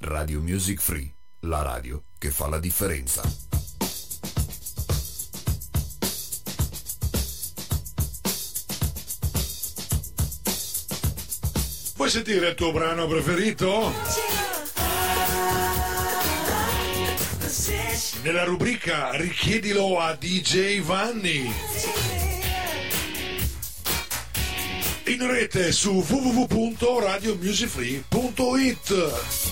Radio Music Free, la radio che fa la differenza. Vuoi sentire il tuo brano preferito? Nella rubrica Richiedilo a DJ Vanni. In rete su www.radiomusicfree.it.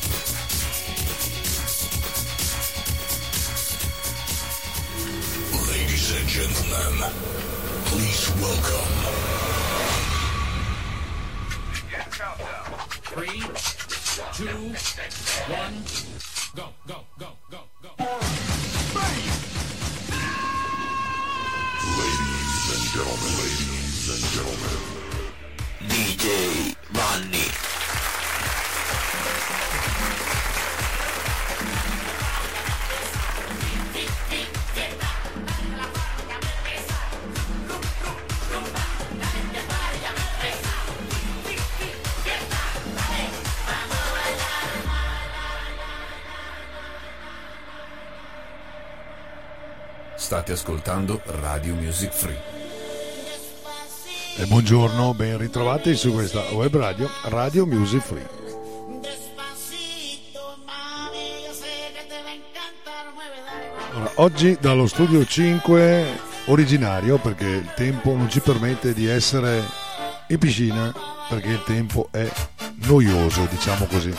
please welcome. Three, two, one, go, go, go. State ascoltando Radio Music Free. E buongiorno, ben ritrovati su questa web radio, Radio Music Free. Allora, oggi dallo studio 5 originario perché il tempo non ci permette di essere in piscina perché il tempo è noioso, diciamo così.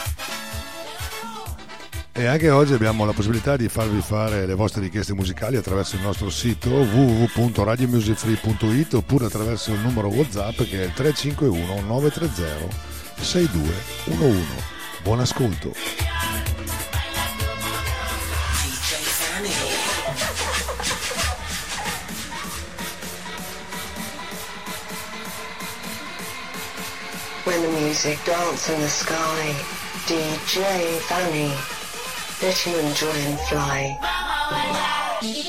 E anche oggi abbiamo la possibilità di farvi fare le vostre richieste musicali attraverso il nostro sito www.radiomusicfree.it oppure attraverso il numero WhatsApp che è il 351 930 6211. Buon ascolto. When the music dance in the sky, DJ Fanny, let you enjoy and fly.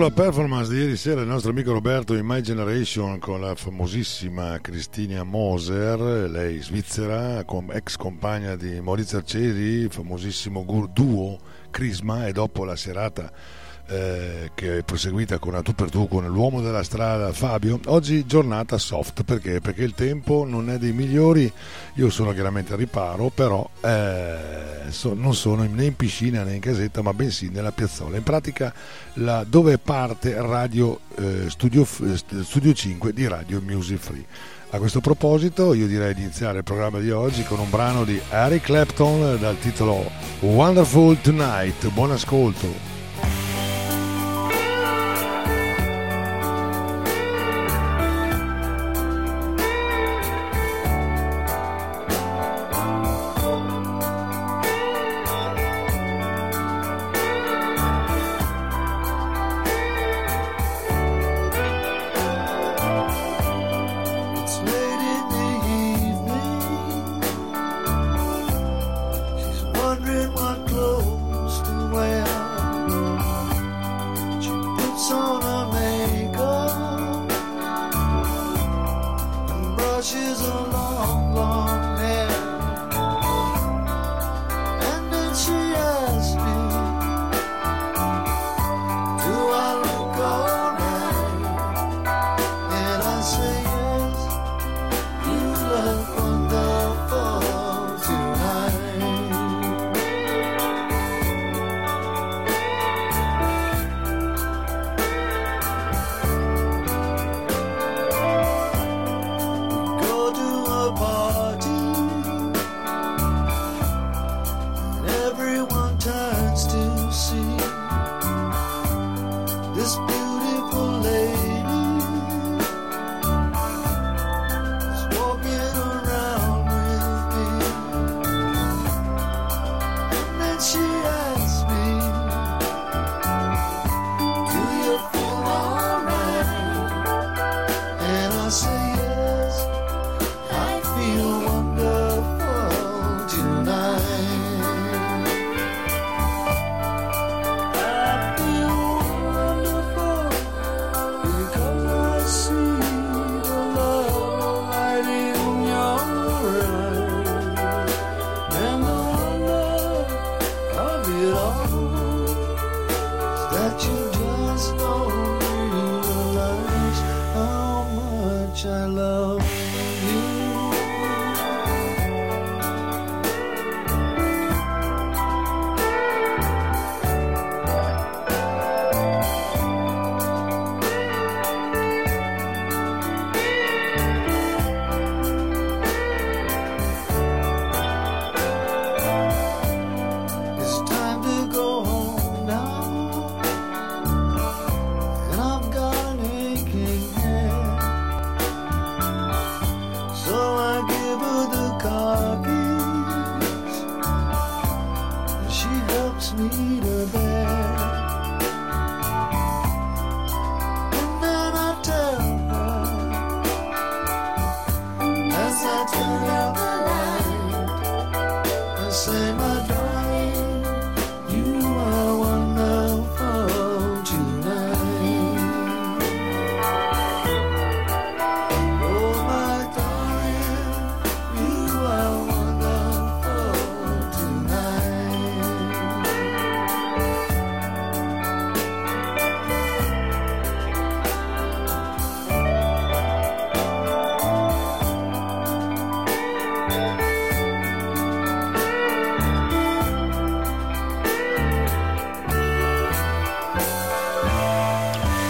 La performance di ieri sera il nostro amico Roberto in My Generation con la famosissima Cristina Moser, lei svizzera, ex compagna di Maurizio Arcieri, famosissimo duo Crisma e dopo la serata eh, che è proseguita con a tu per tu con l'uomo della strada Fabio. Oggi giornata soft perché? Perché il tempo non è dei migliori. Io sono chiaramente a riparo, però eh, so, non sono né in piscina né in casetta, ma bensì nella piazzola. In pratica la, dove parte Radio eh, Studio, Studio 5 di Radio Music Free. A questo proposito io direi di iniziare il programma di oggi con un brano di Harry Clapton dal titolo Wonderful Tonight. Buon ascolto.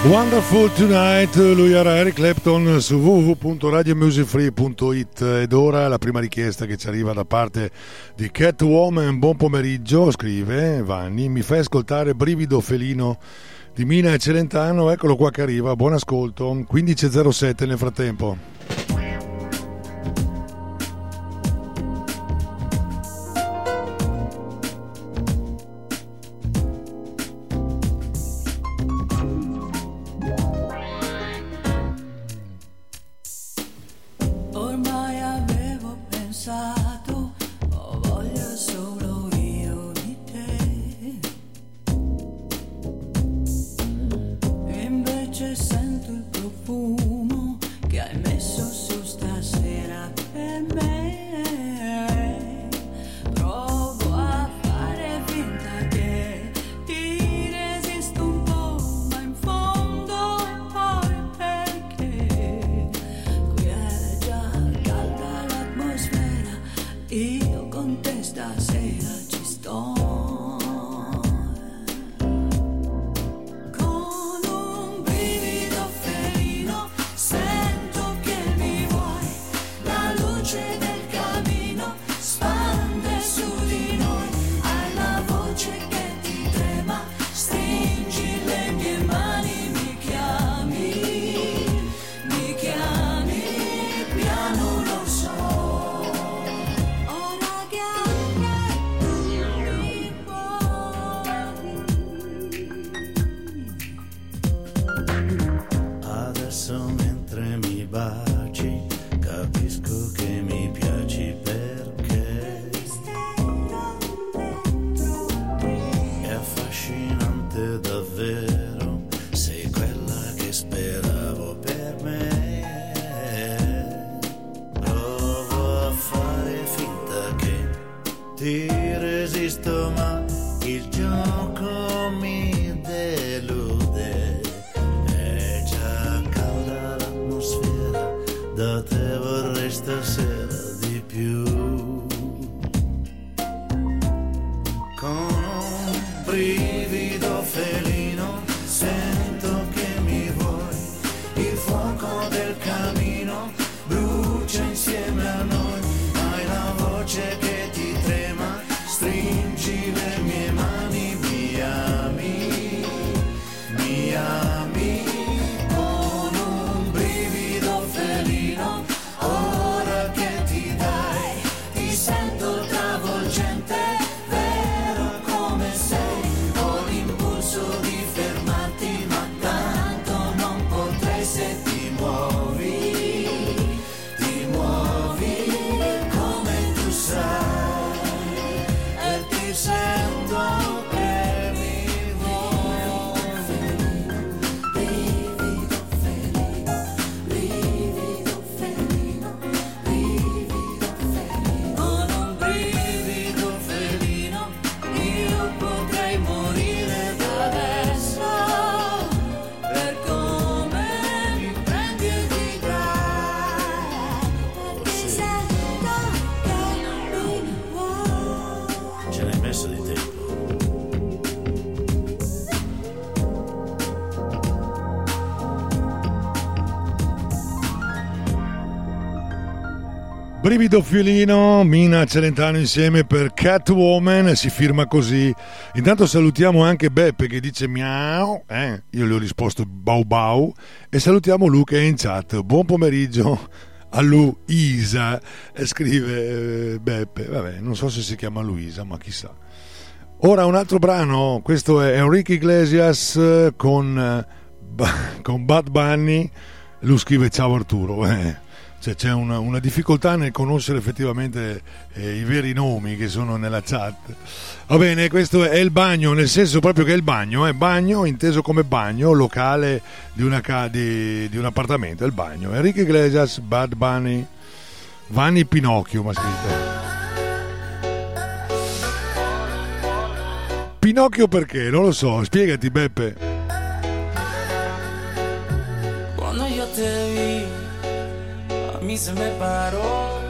Wonderful Tonight, lui era Eric Clapton su www.radiomusicfree.it ed ora la prima richiesta che ci arriva da parte di Catwoman, buon pomeriggio, scrive Vanni, mi fai ascoltare Brivido Felino di Mina e Celentano, eccolo qua che arriva, buon ascolto, 15.07 nel frattempo. Brivido Fiolino, Mina Celentano insieme per Catwoman, si firma così. Intanto salutiamo anche Beppe che dice miau, eh? io gli ho risposto bau bau e salutiamo Luca in chat. Buon pomeriggio a Luisa, e scrive eh, Beppe, vabbè, non so se si chiama Luisa, ma chissà. Ora un altro brano, questo è Enrique Iglesias eh, con, eh, con Bad Bunny, lui scrive ciao Arturo, eh. Cioè, c'è una, una difficoltà nel conoscere effettivamente eh, i veri nomi che sono nella chat. Va bene, questo è il bagno, nel senso proprio che è il bagno, è bagno inteso come bagno locale di, una di, di un appartamento, è il bagno. Enrique Iglesias, Bad Bunny, Vanni Pinocchio, ma scritto. Pinocchio perché? Non lo so, spiegati Beppe. A mí se me paró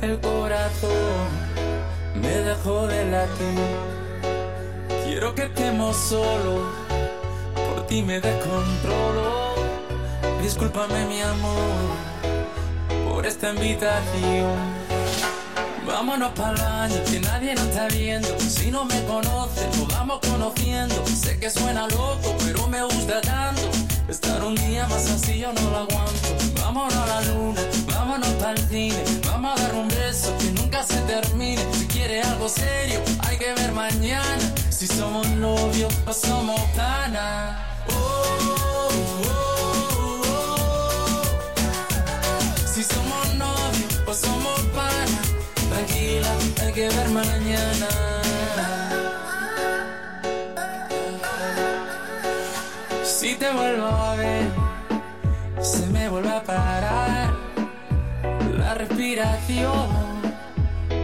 el corazón, me dejó de latir. Quiero que estemos solos, por ti me descontrolo. Discúlpame mi amor por esta invitación. Vámonos para el baño, que nadie nos está viendo. Si no me conoce, nos vamos conociendo. Sé que suena loco, pero me gusta tanto. Estar un día más así yo no lo aguanto. Vámonos a la luna, vámonos para el cine. Vamos a dar un beso que nunca se termine. Si quiere algo serio, hay que ver mañana. Si somos novios o somos pana. Oh, oh, oh. Si somos novios o somos pana. Tranquila, hay que ver mañana. Te vuelvo a ver, se me vuelve a parar la respiración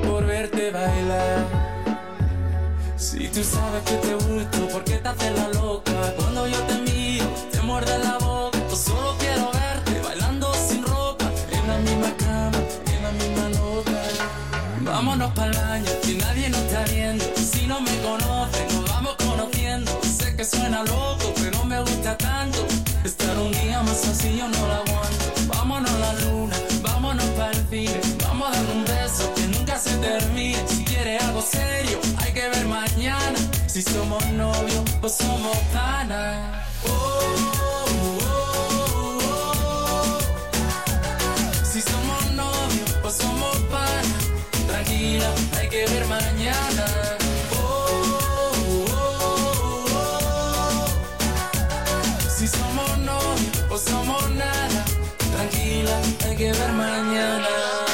por verte bailar. Si tú sabes que te gusto, ¿por qué te haces la loca? Cuando yo te miro, te muerde la boca. Solo quiero verte bailando sin ropa, en la misma cama, en la misma nota. Vámonos el baño, que nadie nos está viendo. Si no me conocen, nos vamos conociendo. Sé que suena loco, así yo no lo aguanto. Vámonos a la luna, vámonos para el cine. Vamos a dar un beso que nunca se termine. Si quiere algo serio, hay que ver mañana. Si somos novios o somos pana. Oh, oh, que ver mañana.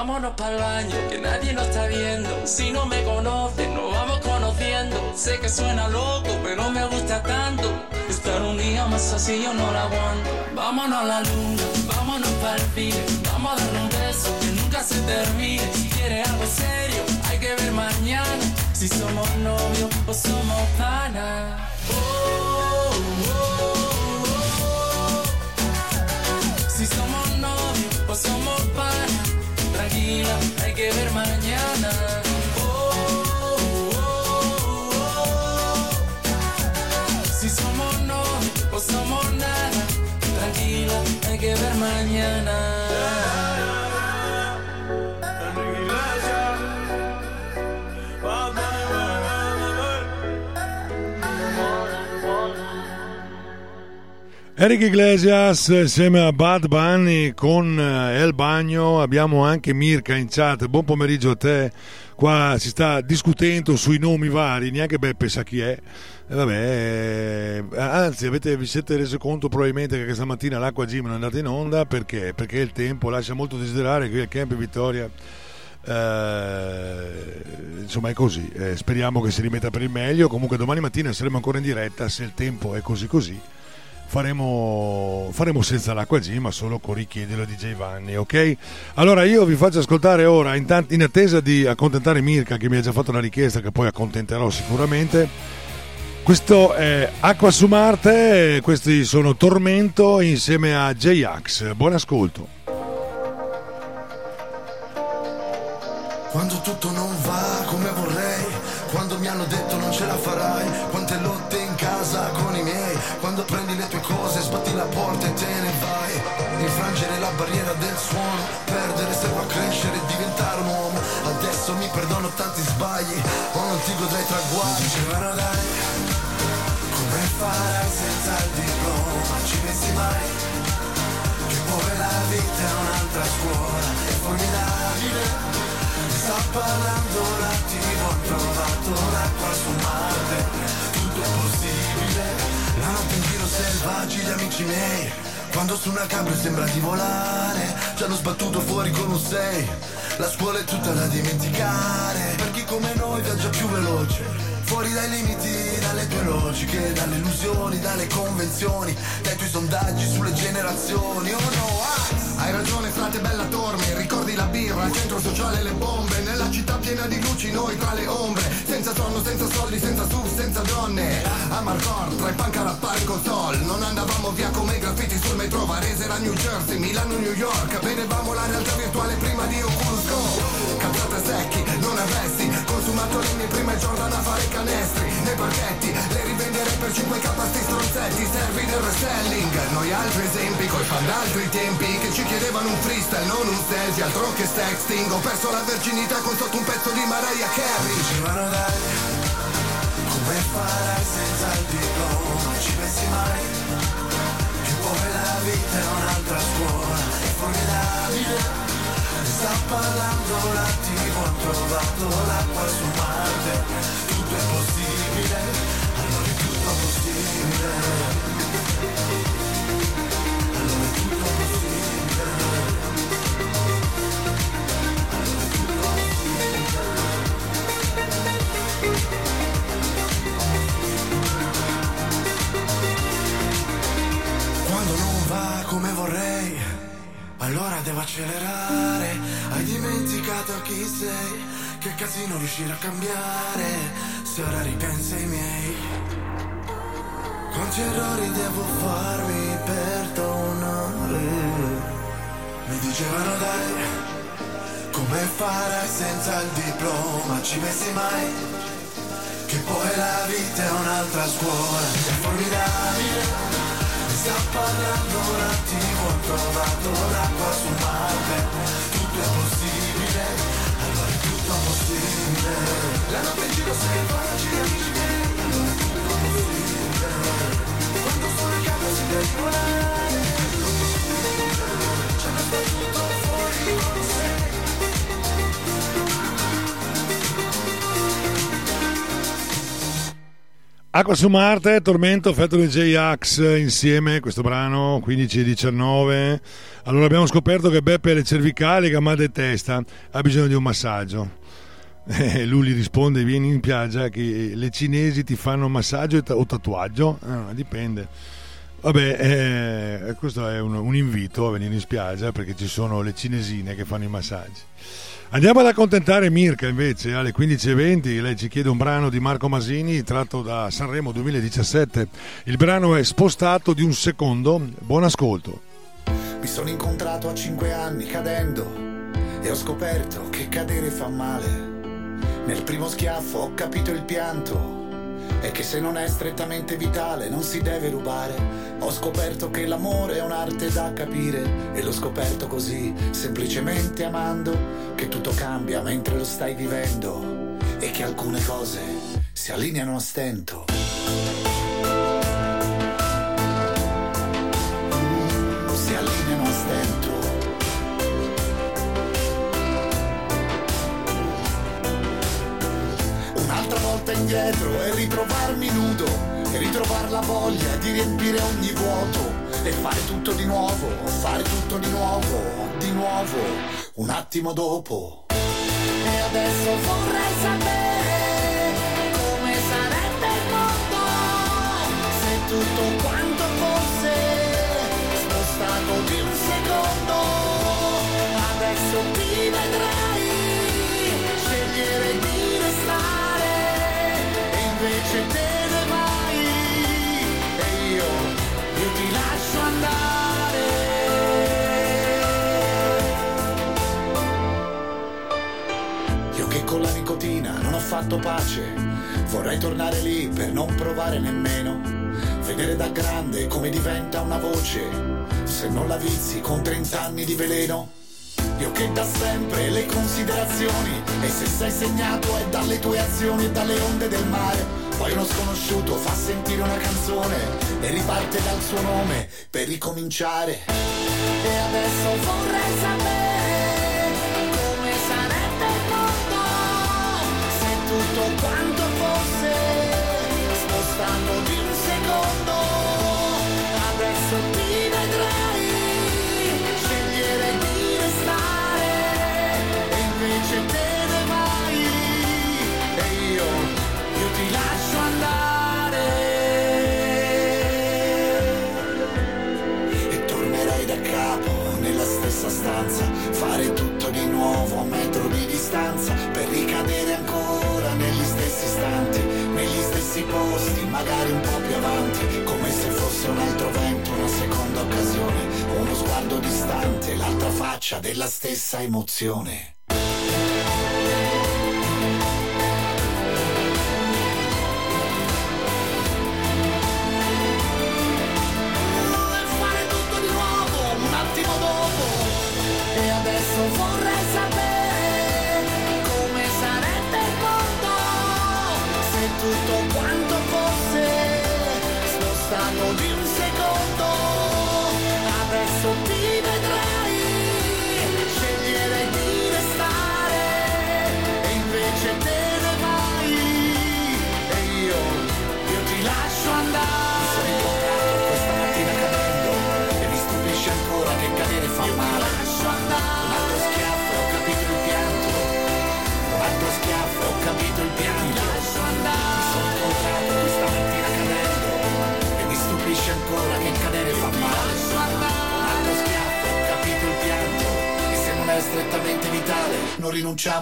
Vámonos para el baño, que nadie nos está viendo. Si no me conocen, nos vamos conociendo. Sé que suena loco, pero me gusta tanto. Estar un día más así yo no la aguanto. Vámonos a la luna, vámonos para el cine. Vamos a dar un beso que nunca se termine. Si quiere algo serio, hay que ver mañana. Si somos novios o somos pana. Oh, oh, freedom. Eric Iglesias insieme a Bad Bunny con eh, El Bagno, abbiamo anche Mirka in chat, buon pomeriggio a te, qua si sta discutendo sui nomi vari, neanche Beppe sa chi è, E vabbè, eh, anzi avete, vi siete resi conto probabilmente che questa mattina l'acqua Gym non è andata in onda. Perché? Perché il tempo lascia molto desiderare. Qui al Camp Vittoria. Eh, insomma è così. Eh, speriamo che si rimetta per il meglio. Comunque domani mattina saremo ancora in diretta se il tempo è così così faremo, faremo senza l'acqua G ma solo con richiedilo di J Vanni ok? Allora io vi faccio ascoltare ora in, tant- in attesa di accontentare Mirka che mi ha già fatto una richiesta che poi accontenterò sicuramente. Questo è Acqua su Marte questi sono Tormento insieme a J-Ax. Buon ascolto. Quando tutto non va come vorrei, quando mi hanno detto non ce la farai, crescere e diventare un uomo, adesso mi perdono tanti sbagli, o non ti godrei traguardi, dicevano dai, come farai senza il diploma, ci pensi mai, che poi la vita è un'altra scuola, è formidabile. Sta parlando la TV, ho trovato l'acqua su Marte. Tutto è possibile. La notte in giro selvaggi gli amici miei Quando su una cabrio sembra di volare Ci hanno sbattuto fuori con un 6 La scuola è tutta da dimenticare Per chi come noi viaggia più veloce Fuori dai limiti, dalle tue logiche, dalle illusioni, dalle convenzioni, dai tuoi sondaggi sulle generazioni. Oh no, ah, hai ragione, frate bella dormi, ricordi la birra, il centro sociale, le bombe, nella città piena di luci, noi tra le ombre, senza sonno, senza soldi, senza SUV, senza donne. A Marcor, tra i punk a rappare console, non andavamo via come i graffiti sul metro, Varese era New Jersey, Milano, New York, vedevamo la realtà virtuale prima di Oculus Go. Cazzate secchi, non avessi, consumato le mie prime a fare canestri, nei parchetti, le rivenderei per 5k sti stronzetti, servi del reselling. Noi altri esempi, coi fan d'altri tempi, che ci chiedevano un freestyle, non un selfie, altro che sexting. Ho perso la verginità con sotto un pezzo di Mariah Carey. Dicevano dai, come farai senza il diploma? Ci pensi mai? Che poi la vita è un'altra scuola, è formidabile. Sta parlando la TV, ho trovato l'acqua su Marte. Tutto è possibile, allora è tutto possibile. Riuscire a cambiare. Se ora ripensi ai miei, quanti errori devo farmi perdonare. Mi dicevano dai, come farai senza il diploma? Ci pensi mai? Che poi la vita è un'altra scuola, è formidabile. Sta parlando la TV, ho trovato l'acqua su Marte. Tutto è possibile, possibile. La notte facile. Acqua su Marte, Tormento, Factory J-Ax insieme, questo brano 15 e 19. Allora abbiamo scoperto che Beppe ha le cervicali, gamma e testa, ha bisogno di un massaggio. E lui gli risponde: Vieni in spiaggia che le cinesi ti fanno massaggio o tatuaggio? Ah, dipende. Vabbè, eh, questo è un, un invito a venire in spiaggia perché ci sono le cinesine che fanno i massaggi. Andiamo ad accontentare Mirka invece alle 15.20. Lei ci chiede un brano di Marco Masini tratto da Sanremo 2017. Il brano è spostato di un secondo. Buon ascolto. Mi sono incontrato a cinque anni cadendo e ho scoperto che cadere fa male. Nel primo schiaffo ho capito il pianto e che se non è strettamente vitale non si deve rubare. Ho scoperto che l'amore è un'arte da capire e l'ho scoperto così, semplicemente amando, che tutto cambia mentre lo stai vivendo e che alcune cose si allineano a stento. Volta indietro e ritrovarmi nudo e ritrovare la voglia di riempire ogni vuoto e fare tutto di nuovo, fare tutto di nuovo, di nuovo, un attimo dopo. E adesso vorrei sapere come sarebbe il mondo se tutto quanto fosse spostato di un secondo. Adesso ti vedrai scegliere di e invece te e io, io ti lascio andare. Io che con la nicotina non ho fatto pace, vorrei tornare lì per non provare nemmeno. Vedere da grande come diventa una voce, se non la vizi con 30 anni di veleno. Io che da sempre le considerazioni, e se sei segnato è dalle tue azioni e dalle onde del mare. Poi uno sconosciuto fa sentire una canzone e riparte dal suo nome per ricominciare. E adesso vorrei sapere come sarebbe il mondo se tutto quanto fosse spostando emozione.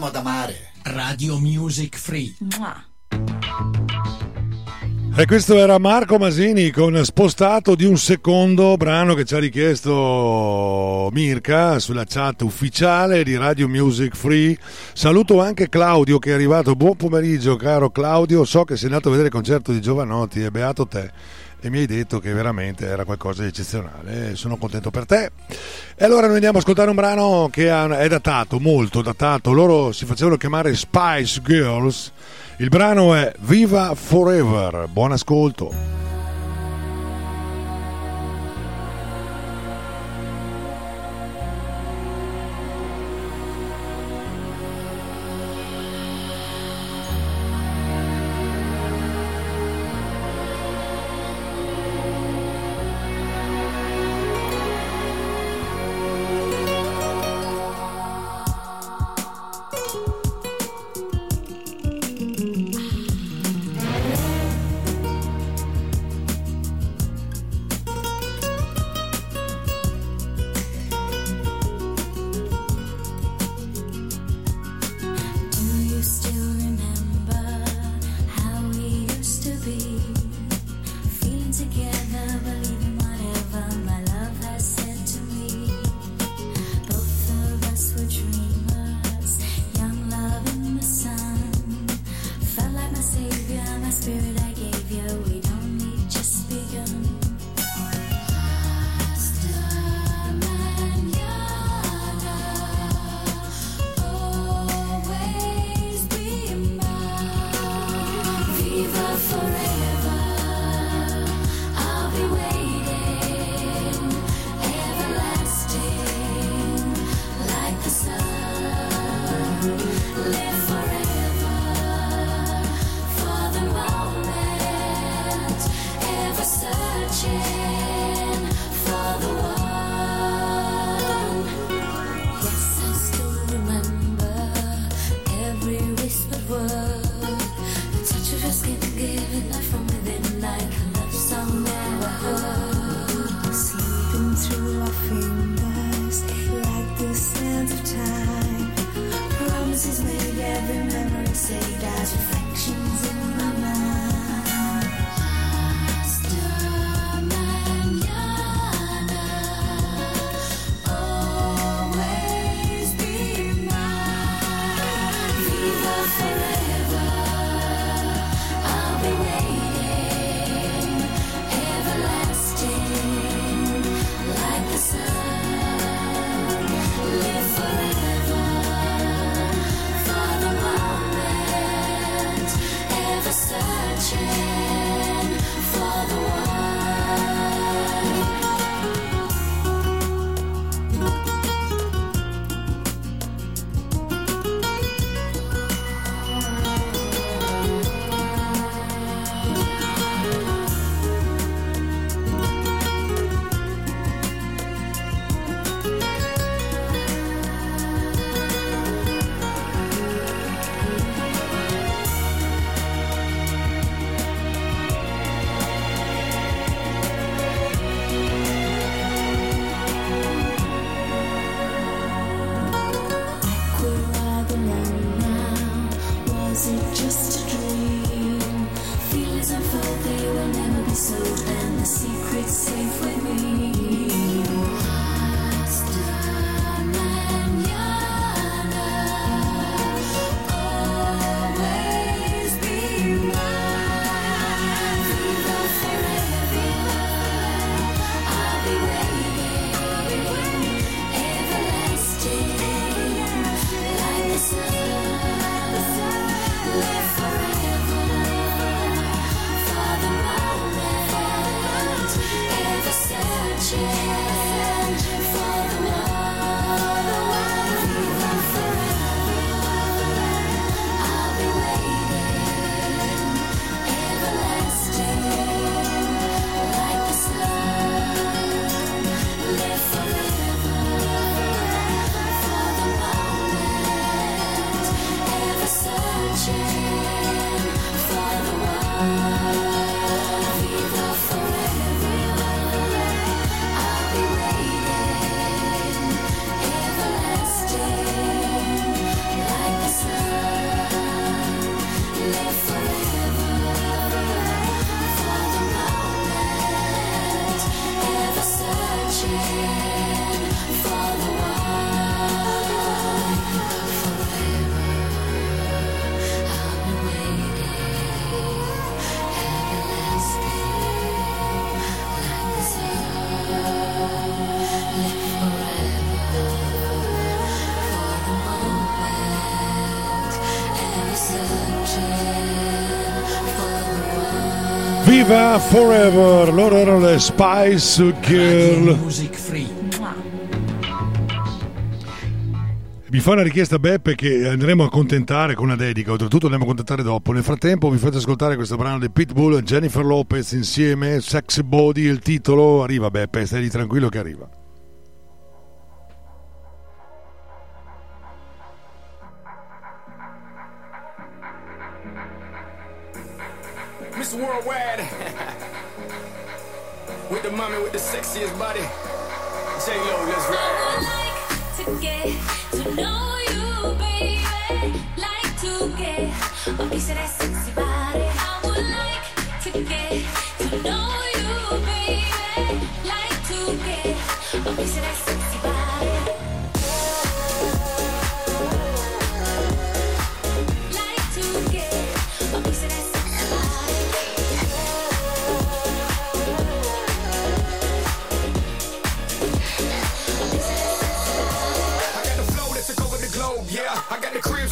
ad amare. Radio Music Free. Mua. E questo era Marco Masini con Spostato di un secondo brano che ci ha richiesto Mirka sulla chat ufficiale di Radio Music Free. Saluto anche Claudio che è arrivato. Buon pomeriggio caro Claudio, so che sei andato a vedere il concerto di Giovanotti e beato te e mi hai detto che veramente era qualcosa di eccezionale. Eh, sono contento per te. E allora noi andiamo ad ascoltare un brano che è datato, molto datato. Loro si facevano chiamare Spice Girls. Il brano è Viva Forever. Buon ascolto. Viva Forever, loro erano le Spice Girl. Music Free. Mi fa una richiesta Beppe che andremo a contentare con una dedica, oltretutto andremo a contentare dopo. Nel frattempo vi faccio ascoltare questo brano di Pitbull e Jennifer Lopez insieme, Sexy Body, il titolo. Arriva Beppe, stai lì tranquillo che arriva. Mr. Worldwide. With the mommy with the sexiest body. J Lo, let's ride. to get to know you, baby. Like to get a piece of that sexy body. I would like to get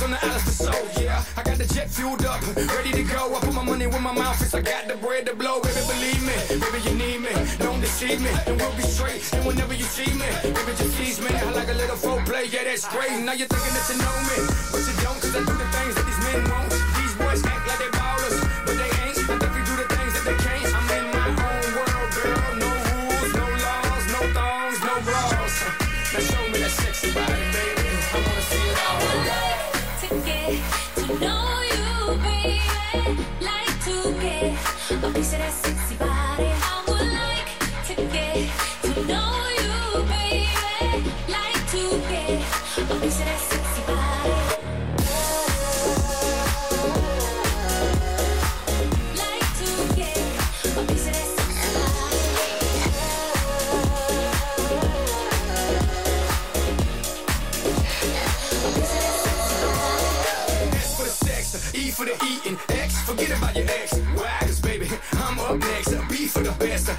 got the islands for soul, yeah. I got the jet fueled up, ready to go. I put my money where my mouth is. I got the bread to blow, baby. Believe me, baby, you need me. Don't deceive me, and we'll be straight. And whenever you see me, baby, just tease me. I like a little foreplay, yeah, that's great. Now you're thinking that you know me, but you don't, cause I do the things that these men won't. These boys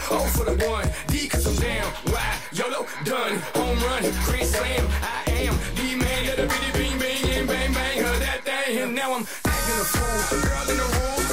O for the one, D cause I'm down. Why? YOLO, done, home run, grand slam. I am the man, yeah, the bitty bing bing and bang bang, heard that thing. And now I'm acting a fool, girl in the rules.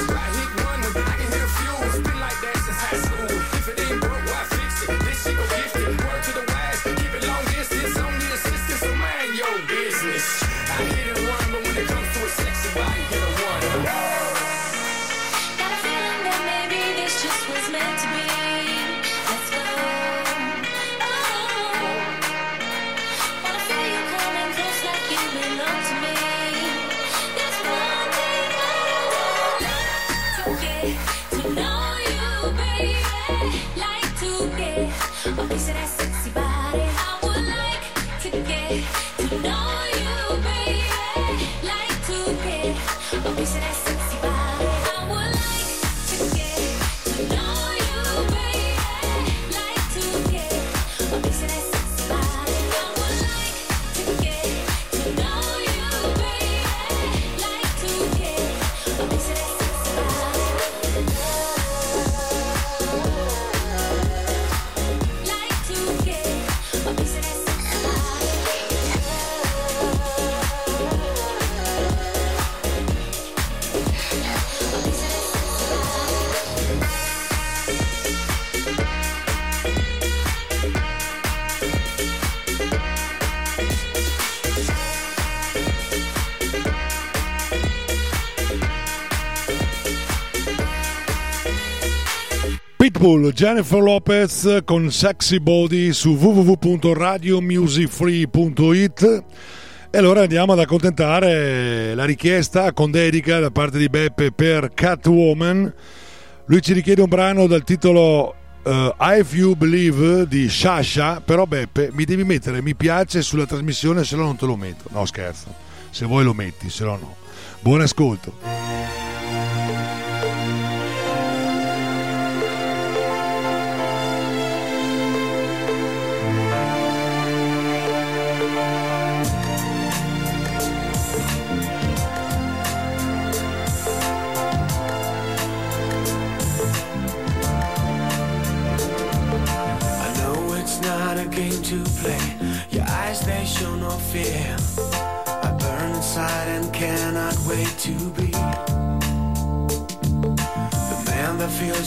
Pitbull, Jennifer Lopez con Sexy Body su www.radiomusicfree.it e allora andiamo ad accontentare la richiesta con dedica da parte di Beppe per Catwoman. Lui ci richiede un brano dal titolo uh, I You Believe di Sasha, però Beppe mi devi mettere mi piace sulla trasmissione se no non te lo metto. No scherzo, se vuoi lo metti, se no no. Buon ascolto.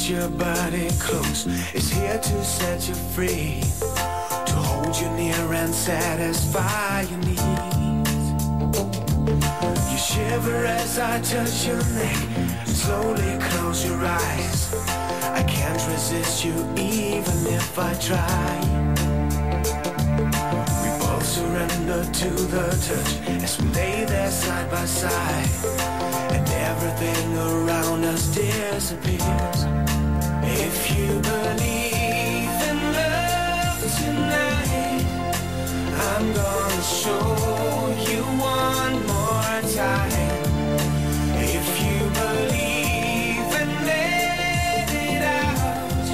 Your body close. Is here to set you free, to hold you near and satisfy your needs. You shiver as I touch your neck. Slowly close your eyes. I can't resist you even if I try. We both surrender to the touch as we lay there side by side. And everything around us disappears. Tonight, I'm gonna show you one more time. If you believe and let it out,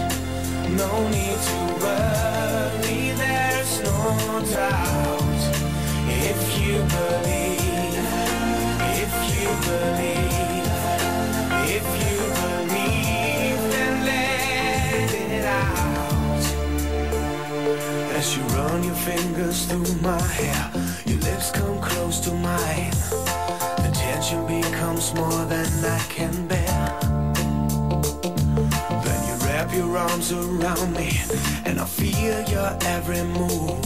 no need to worry, there's no doubt. If you believe, if you believe, your fingers through my hair, your lips come close to mine. The tension becomes more than I can bear. Then you wrap your arms around me, and I feel your every move.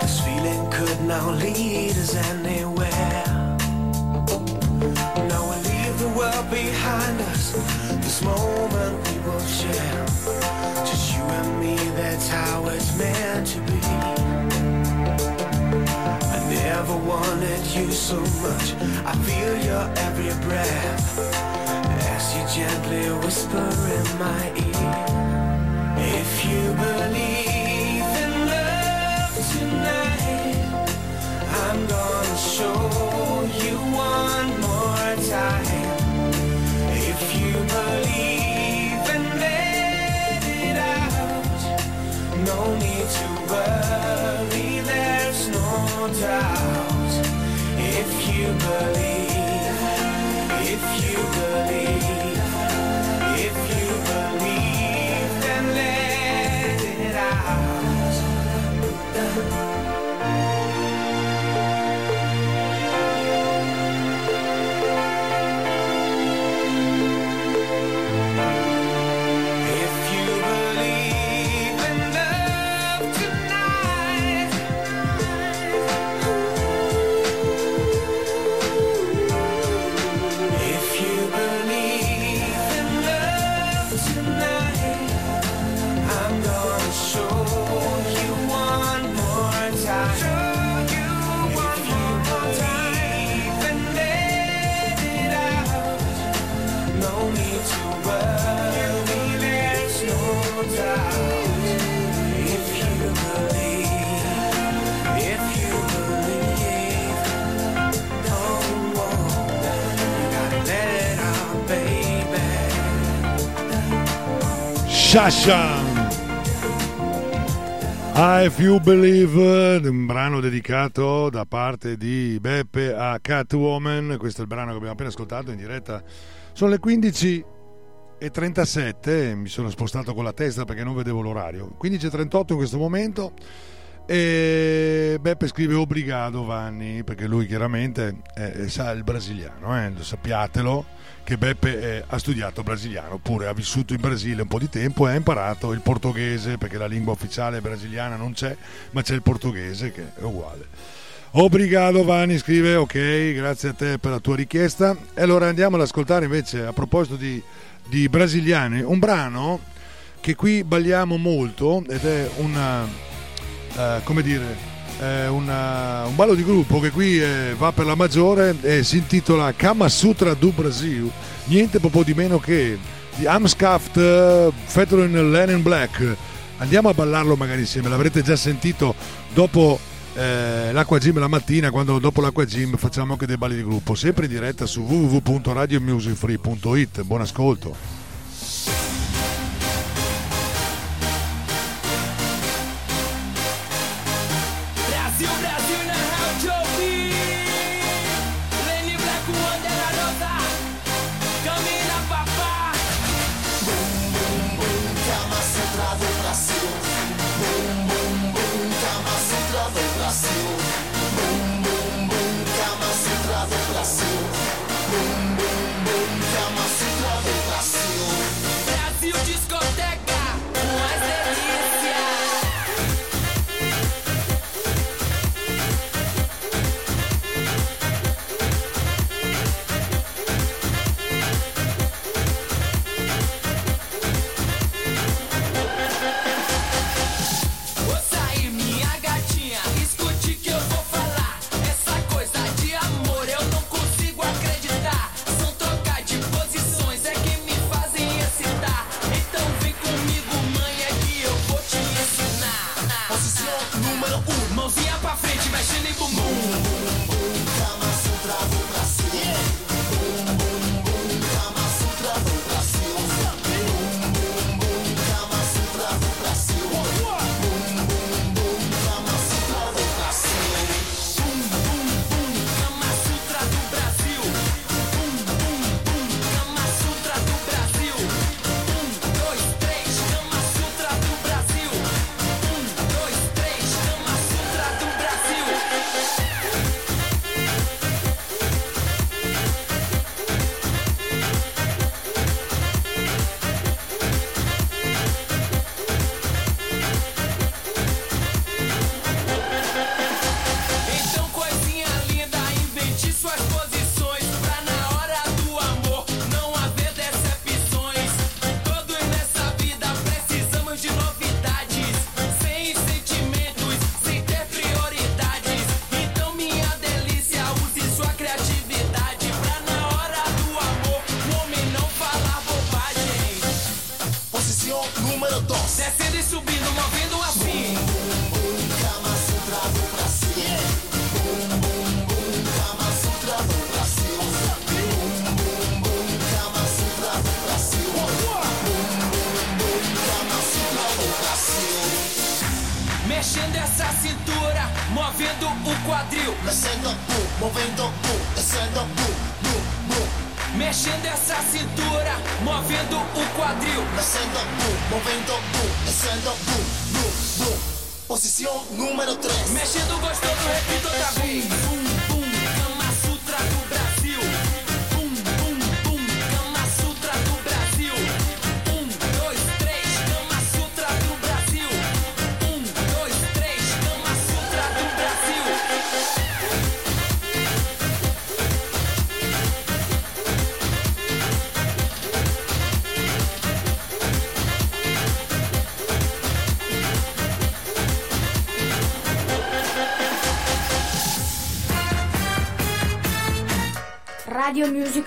This feeling could now lead us anywhere. Now we leave the world behind us. This moment we will share. Just you and me, that's how it's meant to be. Wanted you so much. I feel your every breath as you gently whisper in my ear. If you believe in love tonight, I'm gonna show you one more time. If you believe and let it out, no need to worry, there's no doubt. If you believe, if you believe, Shasha If You Believe, un brano dedicato da parte di Beppe a Catwoman. Questo è il brano che abbiamo appena ascoltato in diretta. Sono le 15 e 37. Mi sono spostato con la testa perché non vedevo l'orario. 15 e 38 in questo momento. E Beppe scrive obrigado Vanni perché lui chiaramente eh, sa il brasiliano, eh, lo sappiatelo che Beppe eh, ha studiato brasiliano oppure ha vissuto in Brasile un po' di tempo e ha imparato il portoghese perché la lingua ufficiale brasiliana non c'è ma c'è il portoghese che è uguale. Obrigado Vanni scrive ok grazie a te per la tua richiesta e allora andiamo ad ascoltare invece a proposito di, di brasiliani un brano che qui balliamo molto ed è una, eh, come dire, una- un ballo di gruppo che qui eh, va per la maggiore e si intitola Kama Sutra do Brasil, niente proprio di meno che di Amscaft eh, featuring Lennon Black. Andiamo a ballarlo magari insieme, l'avrete già sentito dopo eh, l'acqua gym la mattina, quando dopo l'acqua gym facciamo anche dei balli di gruppo, sempre in diretta su www.radiomusicfree.it. Buon ascolto.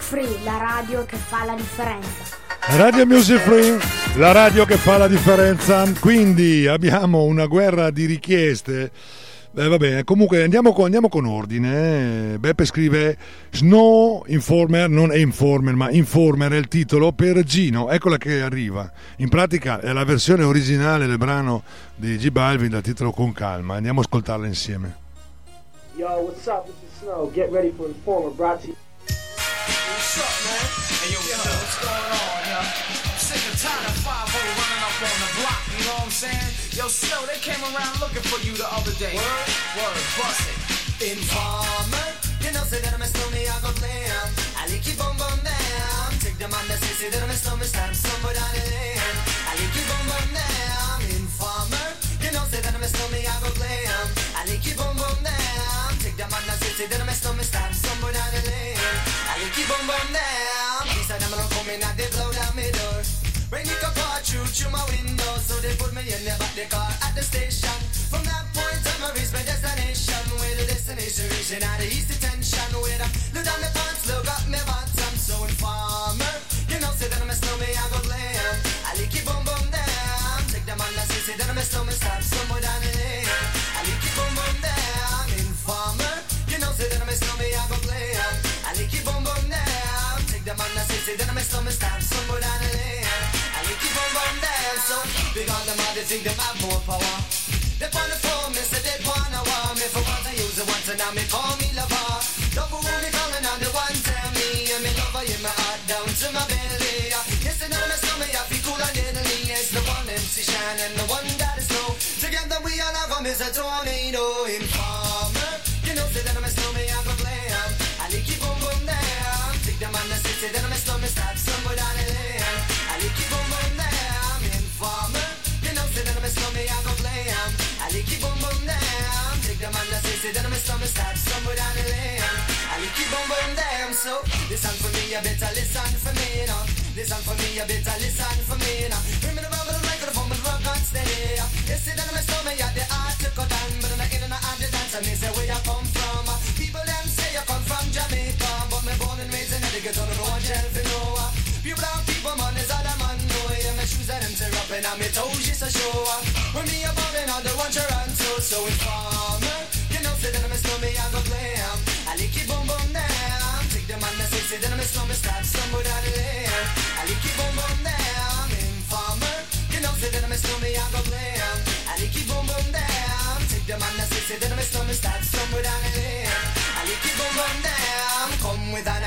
Free, la radio che fa la differenza. Radio Music Free, la radio che fa la differenza. Quindi abbiamo una guerra di richieste. Eh, vabbè, comunque andiamo con, andiamo con ordine. eh. Beppe scrive Snow Informer, non è Informer, ma Informer è il titolo per Gino. Eccola che arriva. In pratica è la versione originale del brano di G Balvin dal titolo Con calma. Andiamo a ascoltarla insieme. Yo, what's up? This is Snow. Get ready for Informer, brought to you. What's up, man? Hey, yo, what's up? What's going on, yo? I'm sick and tired of 5 running up on the block, you know what I'm saying? Yo, Snow, they came around looking for you the other day. Word? Word, bust it. Informer, you know, say that I'm a snowman, I go glam. I like you boom boom down. Take the man that say, say that I'm a snowman, stand somewhere down the lane. I like you boom boom down. Informer, you know, say that I'm a snowman, I go glam. I like you boom boom down. Take the man that say, say that I'm a snowman, stand somewhere down the lane. You boom boom down. These are them, I'm coming out, they blow down my door. Bring it up, choo choo my window, so they put me in the back the car at the station. From that point on, I reached my destination. Where the destination reaching out the east detention. Where I look down the pants, look up my bottom, man that say, say that I'm a snowman, stop somewhere down the lane. I lick it boom boom down. So, big on them, they think them have more power. They on the phone, me say they wanna want me for once I use it once and now me call me lover. Love who me calling on the one tell me and me lover in my heart down to my belly. Yes, and my stomach I feel cool and deadly. It's the one MC shine and the one that is slow. Together we all have a a tornado in You man that say, say that I'm a snowman, stop somewhere down the lane. I lick it boom boom down. Informer. You know, say that I'm a snowman, I go glam. I lick it boom boom down. Take the man that say, say that I'm a snowman, stop somewhere down the lane. I lick it boom boom down. So, listen for me, you better listen for me, now. Listen for me, you better listen for me, now. Bring me the rubber, the microphone, but rock on steady. You say that I'm a snowman, yeah, the art to cut down, but I'm not in and out the dance, and they say where you come from. People them say you come from Jamaica, me and raised in Connecticut, don't know what you brown people, man, is all I'm on, know. Yeah, my shoes are them tear up, and I'm toes just a show. When me a ballin', all the ones you run to, so informer. You know, say that I'm a snowman, I go glam. I lick it boom boom down. Take the man that say, say that I'm a snowman, stop somewhere down the lane. I lick it boom boom down. Informer. You know, say that I'm a snowman, I go glam. I lick it boom boom down. Take the man that say, say that I'm a snowman, stop somewhere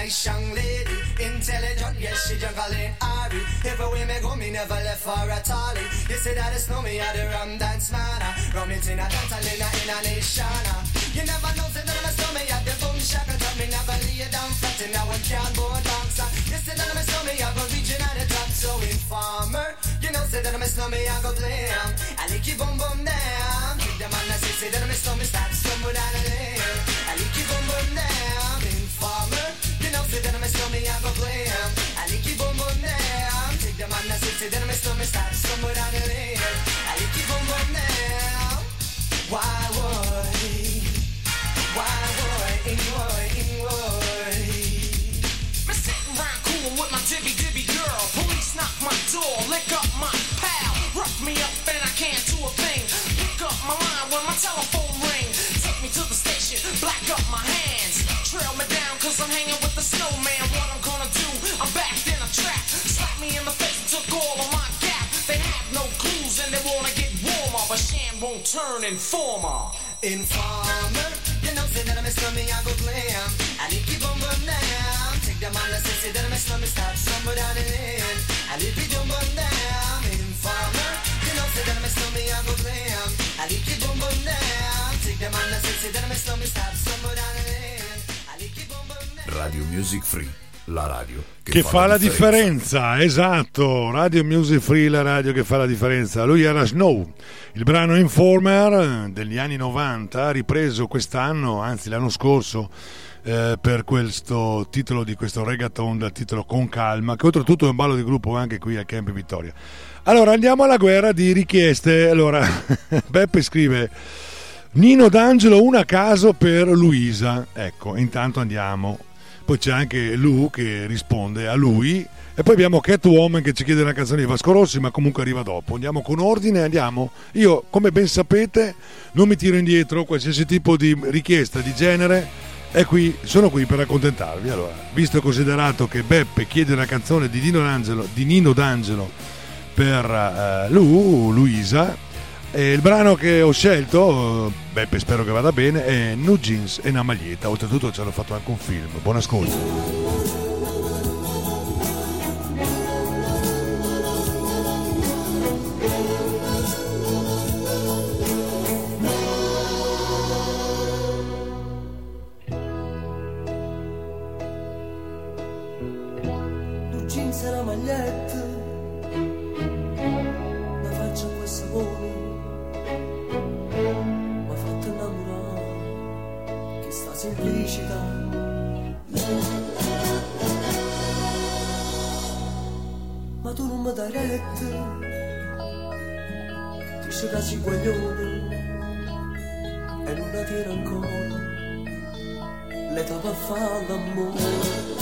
nice young lady, intelligent, yes she juggling Ari. Everywhere me go, me never left for a tally. You say that it's no me, I the rum dance man. Rum it in a dance, in a in a nation. You never know, say that I'm a snowman, yeah, the boom shaka drop me never lay down flat in a one cardboard box. You say that I'm a snowman, I go reaching at the top, so informer. You know, say that I'm a snowman, I go glam. I lick you boom boom down. Take the man that say, that I'm a snowman, stop somewhere down the lane. I lick you boom boom down. Informer. You know, say that I'm a snowman, I go glam. I lick you boom boom down. Take the man that say, say that I'm a snowman, stop somewhere down the lane. I lick you boom boom down. Why would Why would Why Me sitting round cool with my dibby dibby girl. Police knock my door, lick up my pal. Rough me up and I can't do a thing. Pick up my line when my telephone won't turn informer. Informer, you know, say that I'm a snowman, I go glam. I need keep on burn down. Take the man that say, say that I'm a snowman, stop somewhere down the lane. I need keep on burn down. Informer, you know, say that I'm a snowman, I go glam. I need keep on burn down. Take the man that say, say that I'm a snowman, stop somewhere down the lane. I need keep on burn down. Radio Music Free, la radio che, Che fa la differenza, esatto. Radio Music Free, la radio che fa la differenza. Lui era Snow, il brano Informer degli anni 90, ripreso quest'anno, anzi l'anno scorso, eh, per questo titolo di questo reggaeton dal titolo Con Calma, che oltretutto è un ballo di gruppo anche qui a Camp Vittoria. Allora andiamo alla guerra di richieste. Allora, Beppe scrive. Nino D'Angelo un a caso per Luisa. Ecco, intanto andiamo. Poi c'è anche Lu che risponde a lui. E poi abbiamo Catwoman che ci chiede una canzone di Vasco Rossi, ma comunque arriva dopo. Andiamo con ordine, andiamo. Io, come ben sapete, non mi tiro indietro, qualsiasi tipo di richiesta di genere è qui, sono qui per accontentarvi. Allora, visto e considerato che Beppe chiede una canzone di D'Angelo, di Nino D'Angelo per eh, Lu, Luisa, e il brano che ho scelto, eh, Beppe spero che vada bene, è New Jeans e una maglietta. Oltretutto ci hanno fatto anche un film. Buon ascolto. Jeans e la maglietta Simplicità. Ma tu non mi dai retta, ti scegliassi guaglione e non la tira ancora, l'età va a fare l'amore.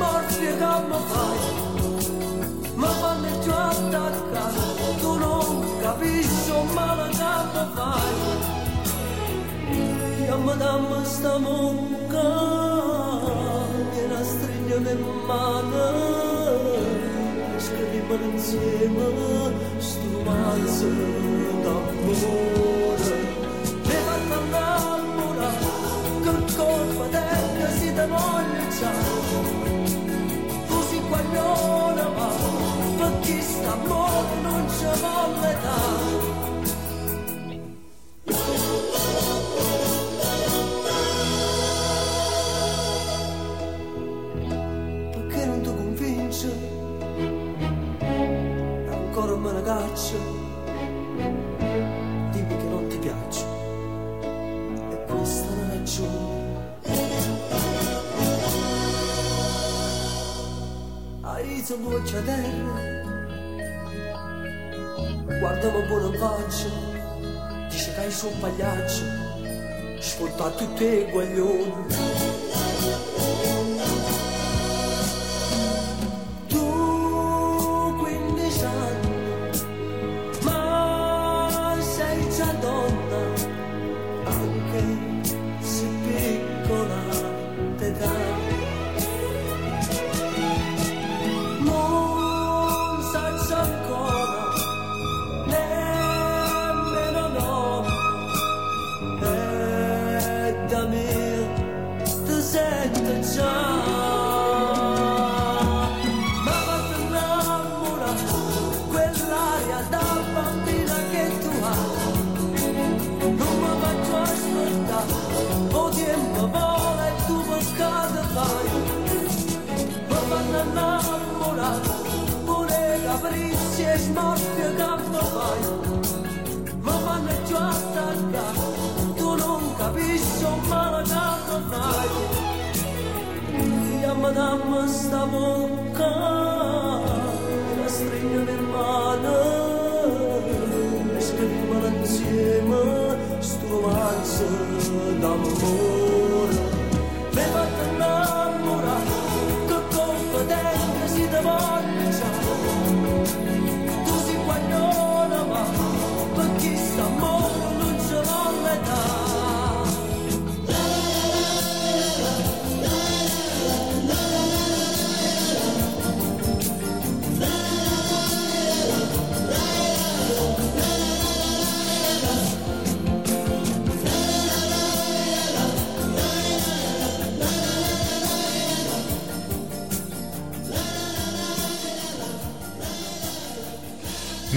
Capricci e smorfie che mi fai ma quando ti attacca tu non capisci un male che mi fai io mi dammi sta mucca che la stringo in mano scriviamo insieme sto romanzo d'amore mi tu si guaglione ma per chi sta amore non ci vuole dare ragione hai se voce a terra guardami in faccia dice che hai un pagliaccio sfrutta tutti i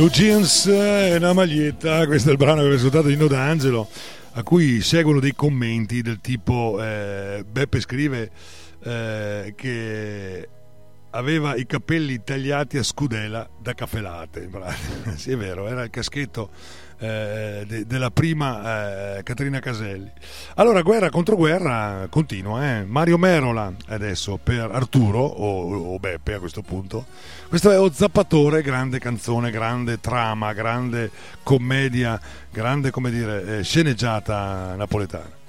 New Jeans e una maglietta, questo è il brano che è risultato di Nino D'Angelo, a cui seguono dei commenti del tipo eh, Beppe scrive eh, che aveva i capelli tagliati a scudella da pratica. sì, è vero, era il caschetto eh, de- della prima eh, Caterina Caselli. Allora, guerra contro guerra continua. eh. Mario Merola adesso per Arturo o, o Beppe a questo punto. Questo è O Zappatore, grande canzone, grande trama, grande commedia, grande come dire, eh, sceneggiata napoletana.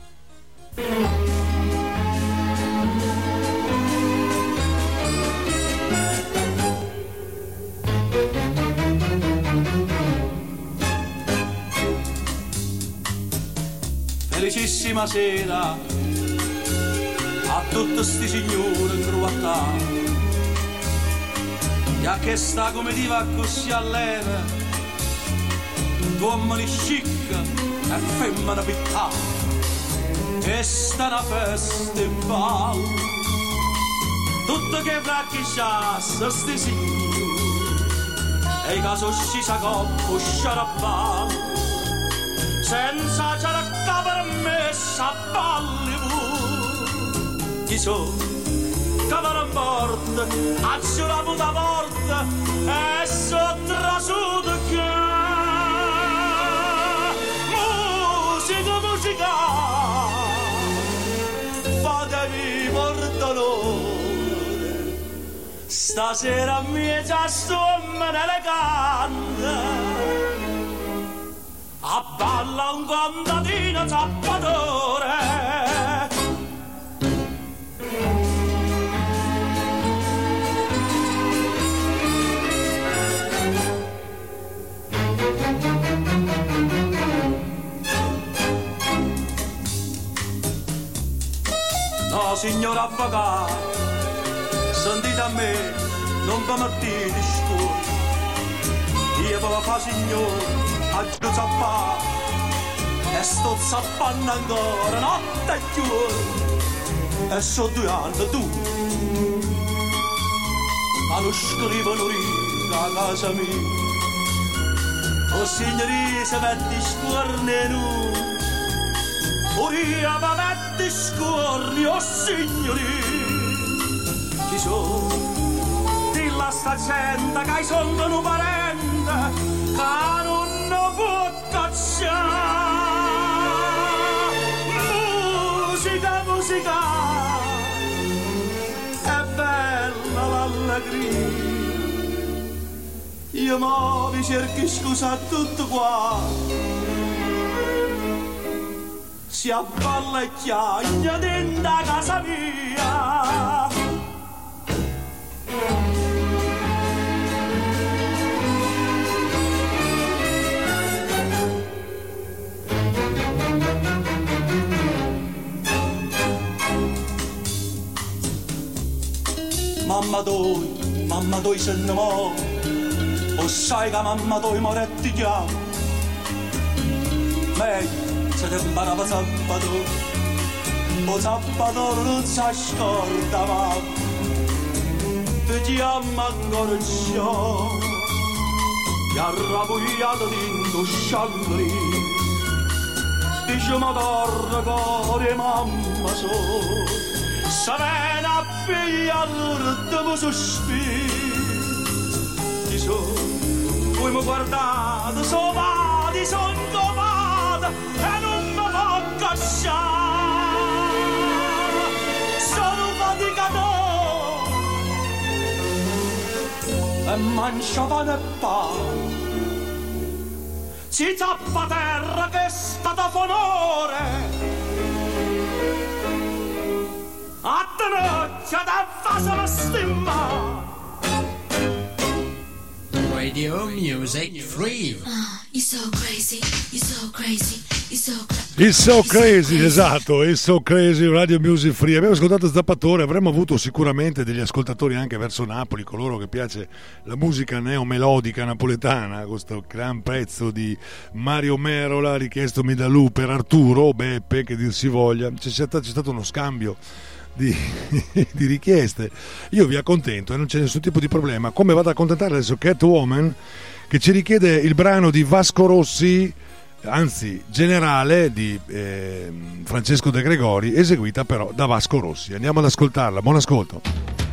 Felicissima sera a tutti sti signori incruattati. E a che sta come diva così allena, uomini chic e femmine piccate. E sta una festival, tutto che fracchicciasse sti signori. E i caso scisa coppo sciarabà, senza cerca permessa a Bollywood. Chi so? Cavara morte, a la puta morte, e sotto trasuto che musica, musica, fatevi portolone, stasera mi è già stomma elegante, a balla un contadino zappatore. No, signor avvocato, sentite a me, non vi mettete scuri. Io ve la fa signore, a giù zappato, e sto zappando ancora notte e giorno. E so due anni tu, ma non scrivono riga a casa mia. O signorina, se metti scuorne nu, Uria ma metti scorni, oh signori Chi Dilla sta gente che sono un parente Che non può cacciare. Musica, musica È bella l'allegria. Io mo vi cerchi scusa tutto qua. Si abballecchia dentro casa mia. Mamma doi, mamma doi se ne muore, o sai che mamma doi moretti chiama. Meglio se ne imparava sabato, o sabato non si scordava, ti chiama ancora ciò, ti ha rabuiato di sciangri, dice ma torna cuore mamma so, se viene a pigliare l'ultimo sospiro, ti so, poi mi guardate, so vadi, son covata, e non mi può cacciare. Sono faticato e mangio pane e pane. Si zappa terra che è stata fonore. Da fase stimma. Radio Music Free. You're so crazy, you're so crazy, you're so crazy. It's so crazy, esatto, It's so crazy, Radio Music Free. Abbiamo ascoltato Zappatore, avremmo avuto sicuramente degli ascoltatori anche verso Napoli, coloro che piace la musica neomelodica napoletana, questo gran pezzo di Mario Merola, richiestomi da Lu per Arturo, Beppe, che dir si voglia. C'è, stato- c'è stato uno scambio di, di richieste. Io vi accontento e non c'è nessun tipo di problema. Come vado a accontentare adesso Catwoman, che ci richiede il brano di Vasco Rossi anzi generale di eh, Francesco De Gregori, eseguita però da Vasco Rossi. Andiamo ad ascoltarla, buon ascolto.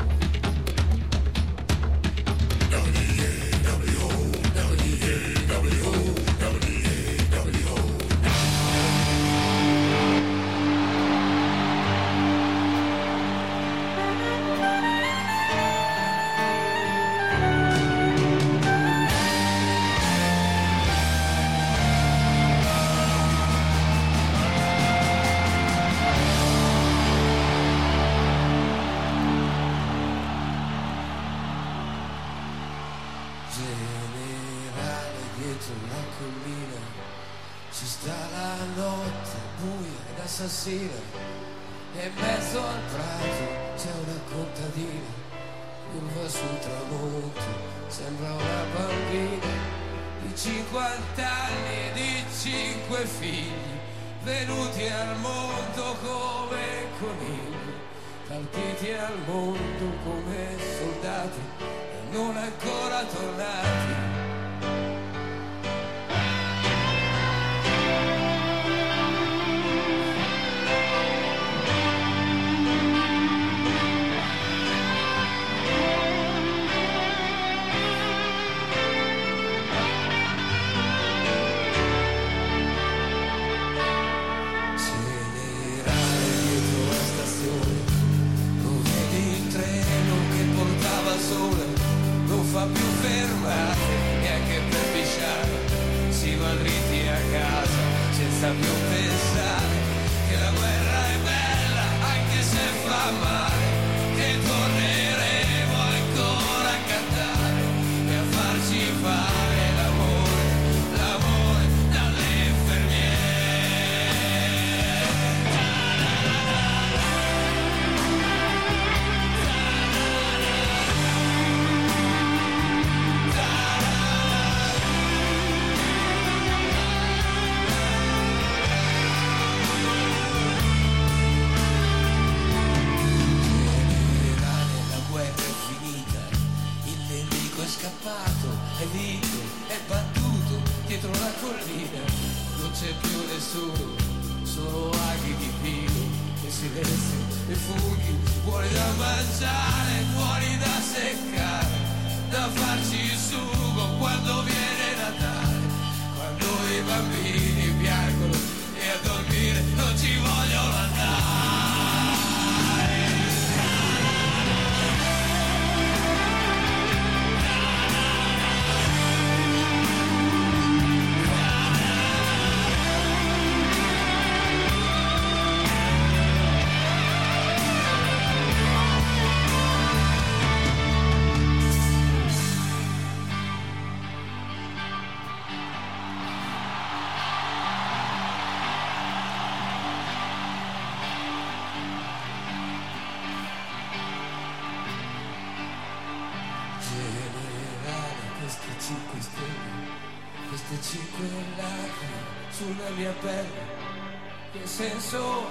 senso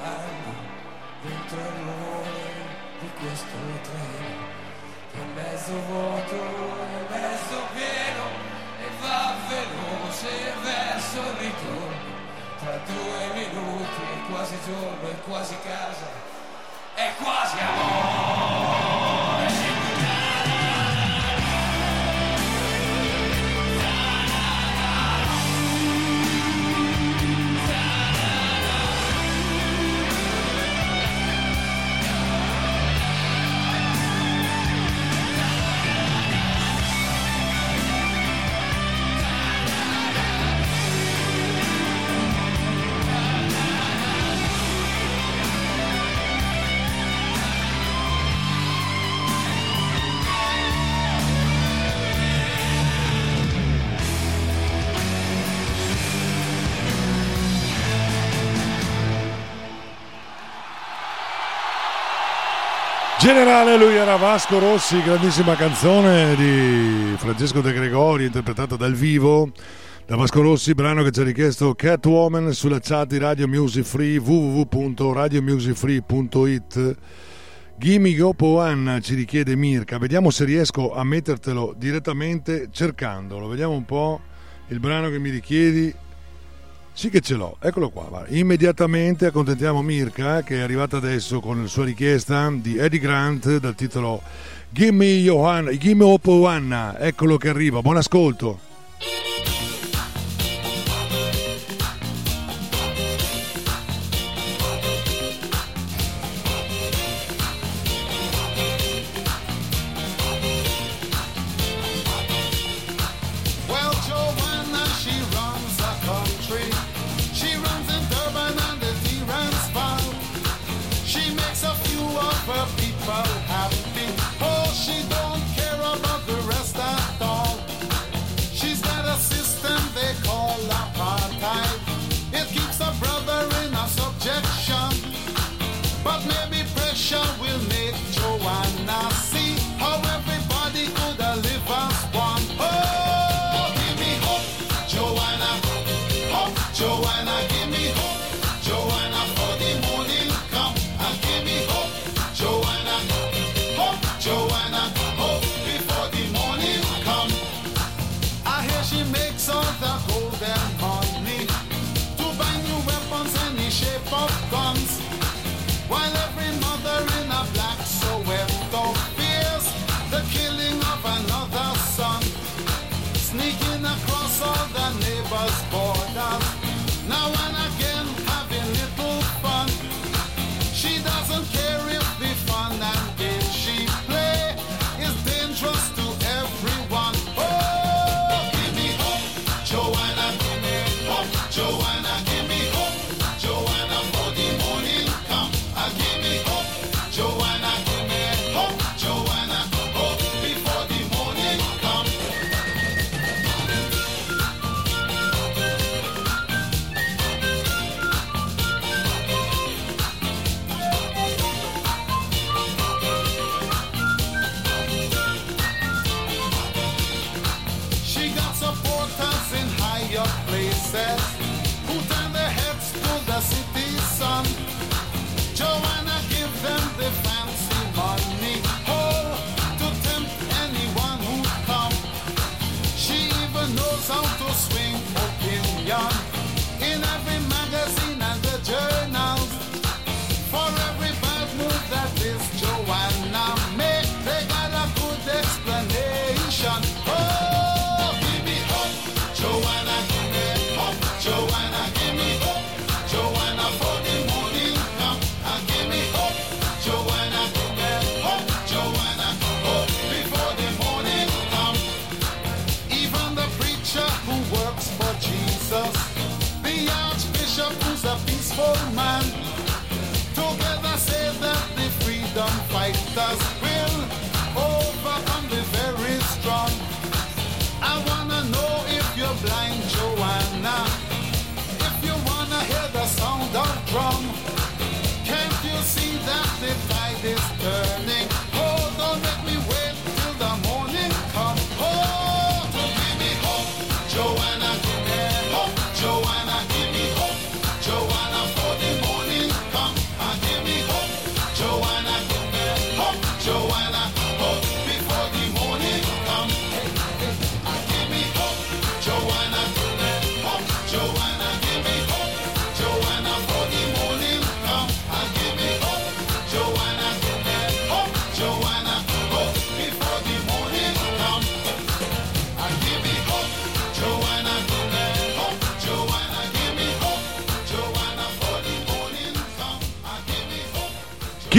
Generale, lui era Vasco Rossi, grandissima canzone di Francesco De Gregori, interpretata dal vivo da Vasco Rossi, brano che ci ha richiesto Catwoman sulla chat di Radio Music Free www.radiomusicfree.it. Gimme Gopo Anna ci richiede Mirka, vediamo se riesco a mettertelo direttamente cercandolo, vediamo un po' il brano che mi richiedi. Sì che ce l'ho, eccolo qua. Guarda. Immediatamente accontentiamo Mirka eh, che è arrivata adesso con la sua richiesta di Eddie Grant dal titolo Gimme Johanna, Gimme Opo One. Eccolo che arriva, buon ascolto. about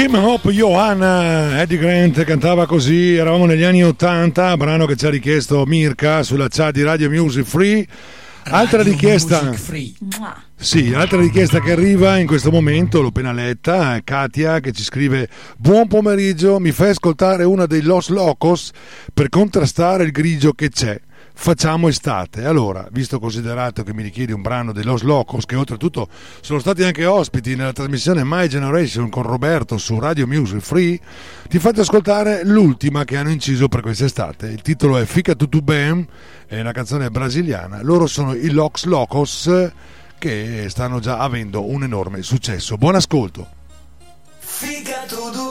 Kim Hope Johanna, Eddie Grant cantava così, eravamo negli anni 80, brano che ci ha richiesto Mirka sulla chat di Radio Music Free. Altra Radio richiesta, Music Free. sì, altra richiesta che arriva in questo momento, l'ho appena letta, è Katia che ci scrive Buon pomeriggio, mi fai ascoltare una dei Los Locos per contrastare il grigio che c'è. Facciamo estate. Allora, visto considerato che mi richiedi un brano dei Los Locos, che oltretutto sono stati anche ospiti nella trasmissione My Generation con Roberto su Radio Music Free, ti faccio ascoltare l'ultima che hanno inciso per quest'estate. Il titolo è Fica Tutu Bam, è una canzone brasiliana. Loro sono i Los Locos che stanno già avendo un enorme successo. Buon ascolto. Fica tudo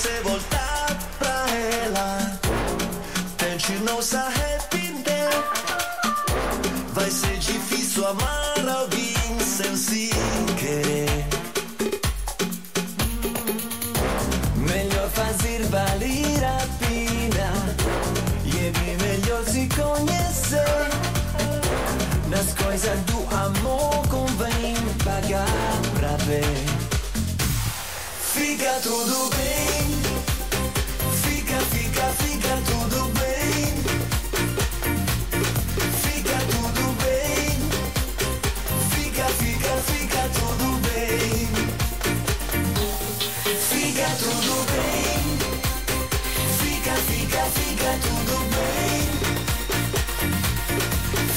Se voltar pra ela, tente não se arrepender. Vai ser difícil amar alguém sem se querer. Melhor fazer valer a pena e é bem melhor se conhecer. Nas coisas do amor convém pagar pra ver. Fica tudo bem. Fica, fica, fica tudo bem. Fica tudo bem. Fica, fica, fica tudo bem. Fica tudo bem. Fica, fica, fica tudo bem.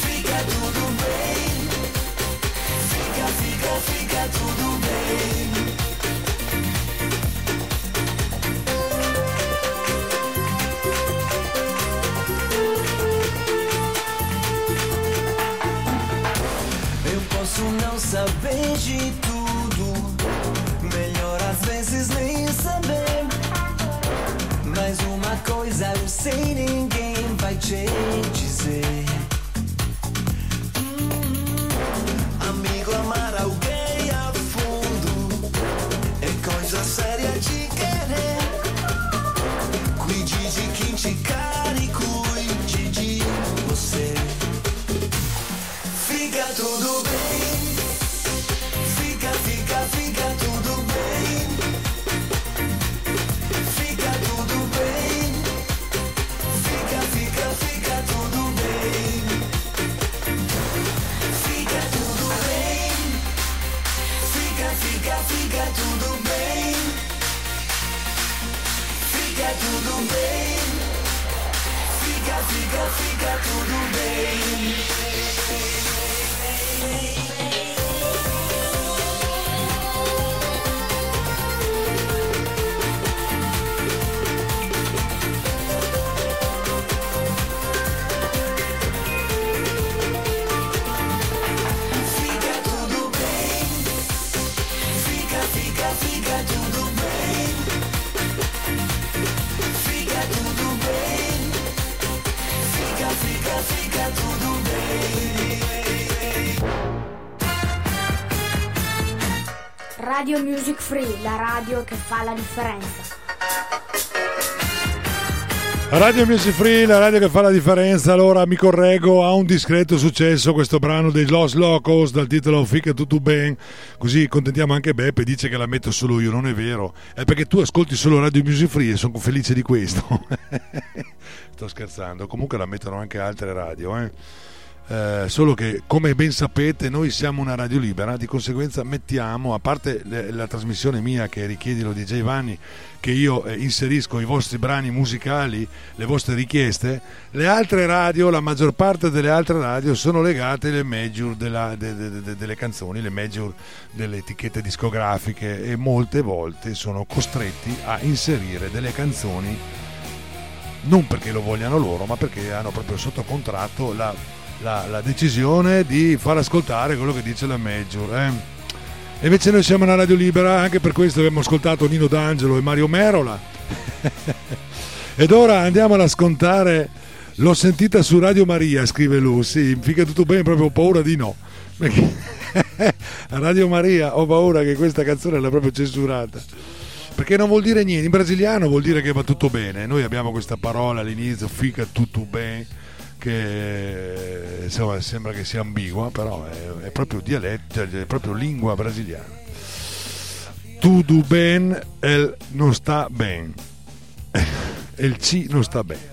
Fica tudo bem. Fica, fica, fica tudo bem. Posso não saber de tudo, melhor às vezes nem saber. Mas uma coisa eu sei, ninguém vai te dizer. Hum, Amigo, amar alguém Radio Music Free, la radio che fa la differenza. Radio Music Free, la radio che fa la differenza. Allora mi correggo, ha un discreto successo questo brano dei Los Locos dal titolo Fica tutto ben. Così contentiamo anche Beppe, dice che la metto solo io, non è vero. È perché tu ascolti solo Radio Music Free e sono felice di questo. Sto scherzando, comunque la mettono anche altre radio, eh. Eh, solo che come ben sapete noi siamo una radio libera di conseguenza mettiamo a parte le- la trasmissione mia che richiedilo di Vanni che io eh, inserisco i vostri brani musicali le vostre richieste le altre radio la maggior parte delle altre radio sono legate alle major della- de- de- de- delle canzoni le major delle etichette discografiche e molte volte sono costretti a inserire delle canzoni non perché lo vogliano loro, ma perché hanno proprio sotto contratto la, la- la decisione di far ascoltare quello che dice la Major. eh. Invece noi siamo una radio libera, anche per questo abbiamo ascoltato Nino D'Angelo e Mario Merola. Ed ora andiamo ad ascoltare L'ho sentita su Radio Maria, scrive lui. Sì, fica tutto bene, proprio ho paura di no. Perché Radio Maria ho paura che questa canzone l'ha proprio censurata. Perché non vuol dire niente, in brasiliano vuol dire che va tutto bene. Noi abbiamo questa parola all'inizio, fica tutto bene, che insomma, sembra che sia ambigua, però è, è proprio dialetto, è proprio lingua brasiliana. Tudo ben, el non sta ben. Il C non sta bene.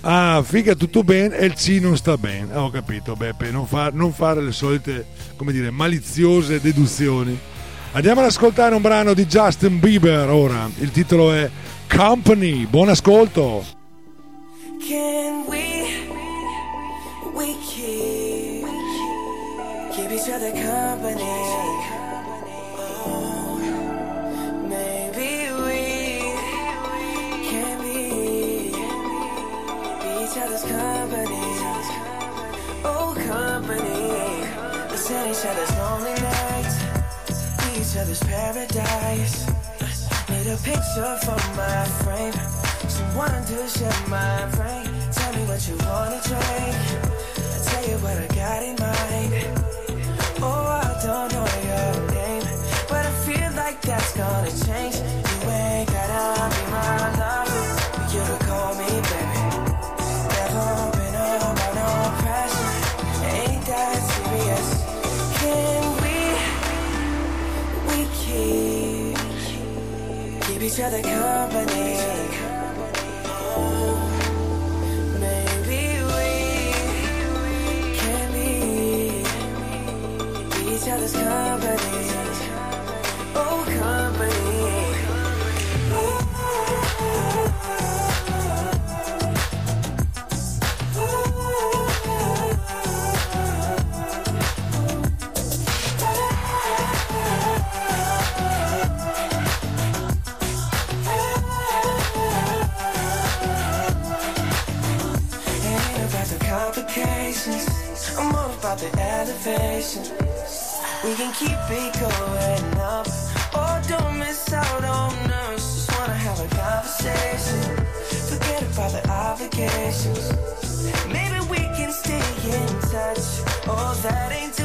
Ah, figa tutto bene e il C non sta bene. Ah, ho capito, Beppe, non, fa- non fare le solite, come dire, maliziose deduzioni. Andiamo ad ascoltare un brano di Justin Bieber ora. Il titolo è Company. Buon ascolto. Can we, we keep, keep each other company? Oh, maybe we can be, be each other's company. Oh, company. Let's end each other's lonely nights, be each other's paradise. Need a picture for my frame. Someone to share my brain. Tell me what you wanna drink. I tell you what I got in mind. Oh, I don't know your name, but I feel like that's gonna change. You ain't gotta be my lover, but you to call me baby. Never been under no pressure. Ain't that serious? Can we, we keep, keep each other company? company. Oh, company. complications. I'm all about the elevation. We can keep it going up. Oh, don't miss out on us. Just wanna have a conversation. Forget about the obligations. Maybe we can stay in touch. Oh, that ain't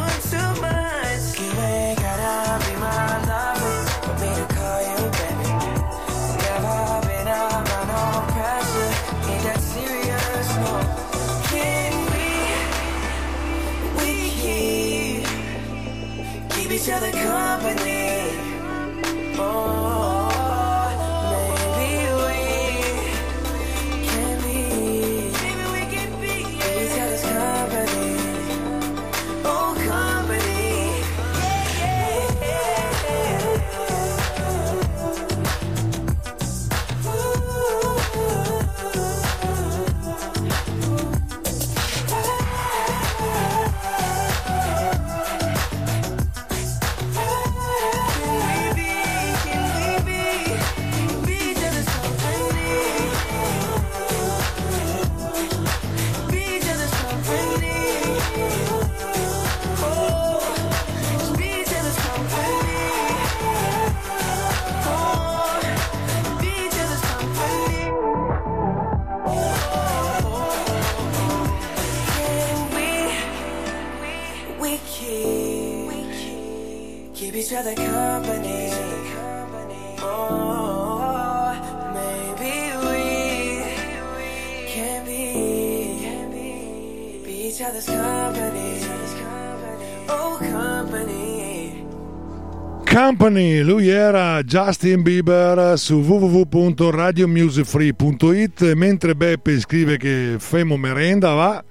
Company, lui era Justin Bieber su www.radiomusicfree.it mentre Beppe scrive che Femo merenda va.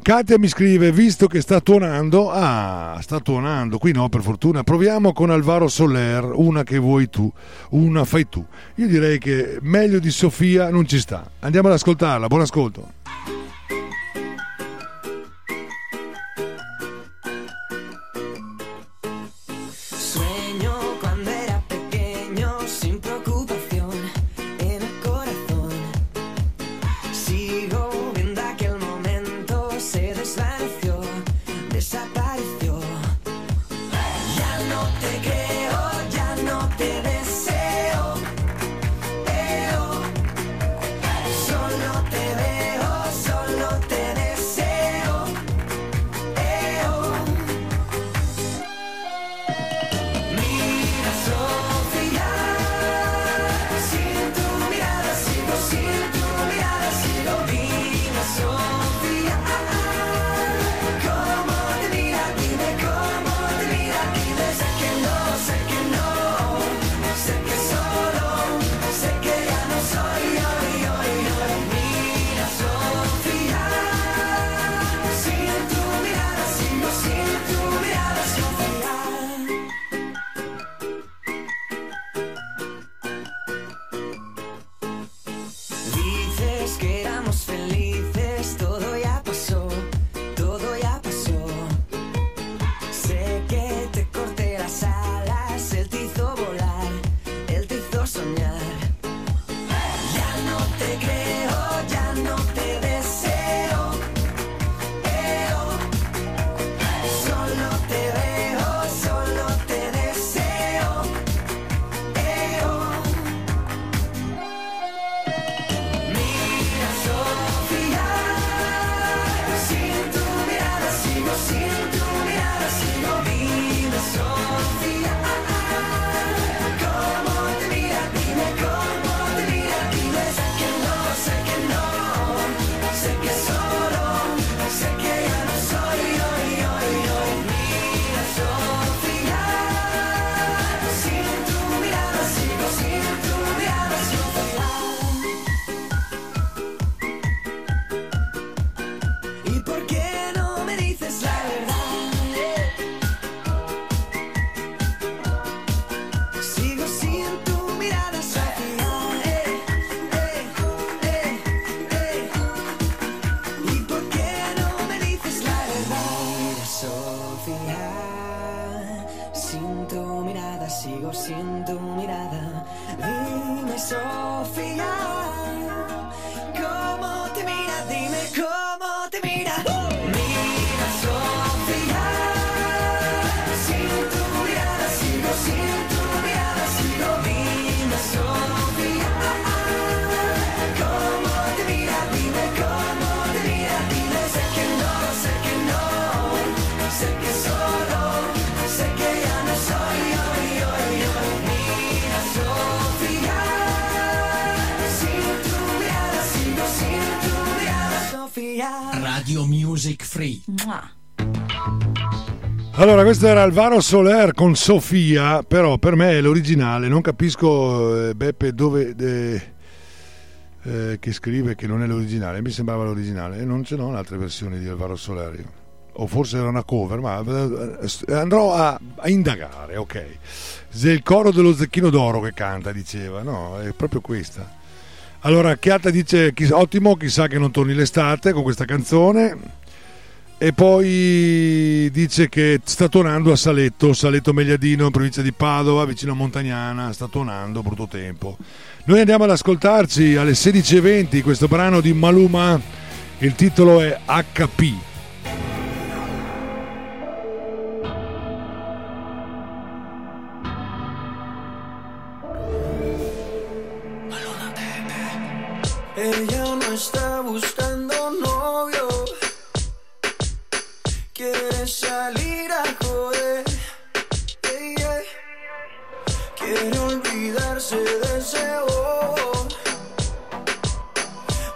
Katia mi scrive visto che sta tuonando ah sta tuonando qui no per fortuna proviamo con Alvaro Soler una che vuoi tu una fai tu. Io direi che meglio di Sofia non ci sta. Andiamo ad ascoltarla buon ascolto questo era Alvaro Soler con Sofia, però per me è l'originale, non capisco eh, Beppe dove eh, eh, che scrive che non è l'originale, mi sembrava l'originale e non ce n'ho un'altra versione di Alvaro Soler. O forse era una cover, ma eh, andrò a, a indagare, ok. Se il coro dello Zecchino d'Oro che canta, diceva, no, è proprio questa. Allora, Chiata dice, ottimo, chissà che non torni l'estate con questa canzone. E poi dice che sta tuonando a Saletto, Saletto Megliadino, in provincia di Padova, vicino a Montagnana, sta tuonando, brutto tempo. Noi andiamo ad ascoltarci alle 16.20 questo brano di Maluma, il titolo è HP. Ella no está buscando Quiere salir a joder. Quiere olvidarse de ese bobo.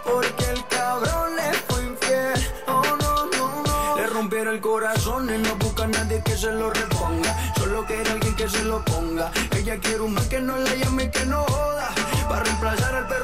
Porque el cabrón le fue infiel. Oh no, no, pone, no busca a nadie que se lo reponga. Solo quiere alguien que se lo ponga. Ella quiere un man que no la llame y que no joda. Para reemplazar al perro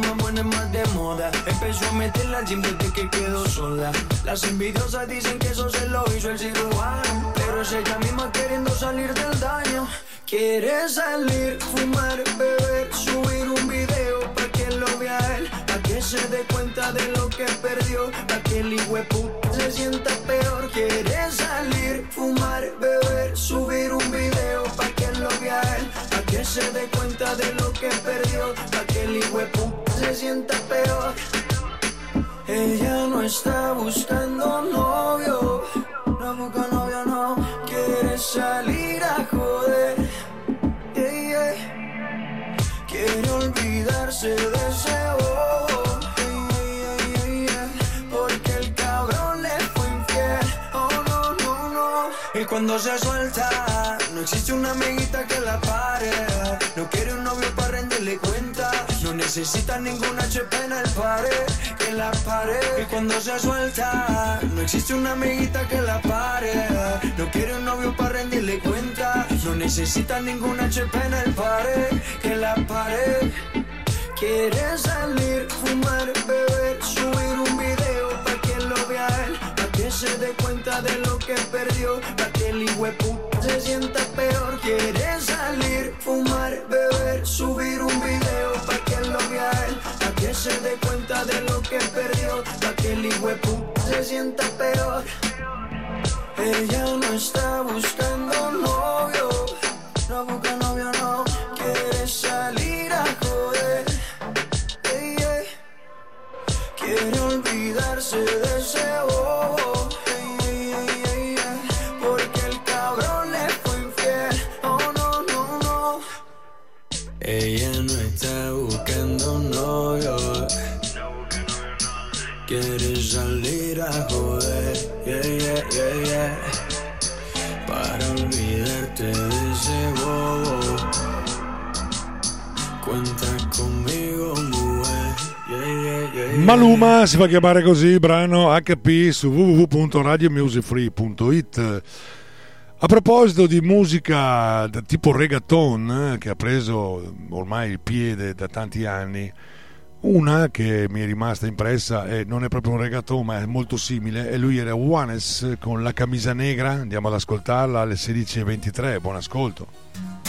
que está más de moda. Empezó a meterla al gym desde que quedó sola. Las envidiosas dicen que eso se lo hizo el cirujano. Pero es ella misma queriendo salir del daño. Quiere salir, fumar, beber, subir un video pa' que lo vea él, pa' que se dé cuenta de lo que perdió, pa' que el puta se sienta peor. Quiere salir, fumar, beber, subir un video pa' que lo vea él, pa' que se dé cuenta de lo que perdió, pa' que el puta se sienta peor. Ella no está buscando novio, no busca novio, no quiere salir a joder. Quiere olvidarse de ese bobo. Porque el cabrón le fue infiel. Oh no, no, no. Y cuando se suelta, no existe una amiguita que la pare. No quiere un novio para rendirle cuenta. No necesita ningún HP en el pared, que la pare. Y cuando se suelta, no existe una amiguita que la pare. No quiere un novio para rendirle cuenta. No necesita ningún HP en el pared, que la pare. Quiere salir, fumar, beber, se dé cuenta de lo que perdió, para que el se sienta peor. Quiere salir, fumar, beber, subir un video para que lo vea él, para que se dé cuenta de lo que perdió, para que el se sienta peor. Ella no está buscando novio, no busca novio, no quiere salir a joder. Ey, ey. Quiere olvidarse de ese bobo. Ella no está buscando novio. Quiere salir a joder. Yeah, yeah, yeah, yeah. Para olvidarte de ese bobo. Cuenta conmigo, mujer. Maluma si fa chiamare così, brano HP su www.radiomusicfree.it. A proposito di musica tipo reggaeton eh, che ha preso ormai il piede da tanti anni, una che mi è rimasta impressa e non è proprio un reggaeton ma è molto simile e lui era Juanes con la camisa negra, andiamo ad ascoltarla alle 16.23, buon ascolto.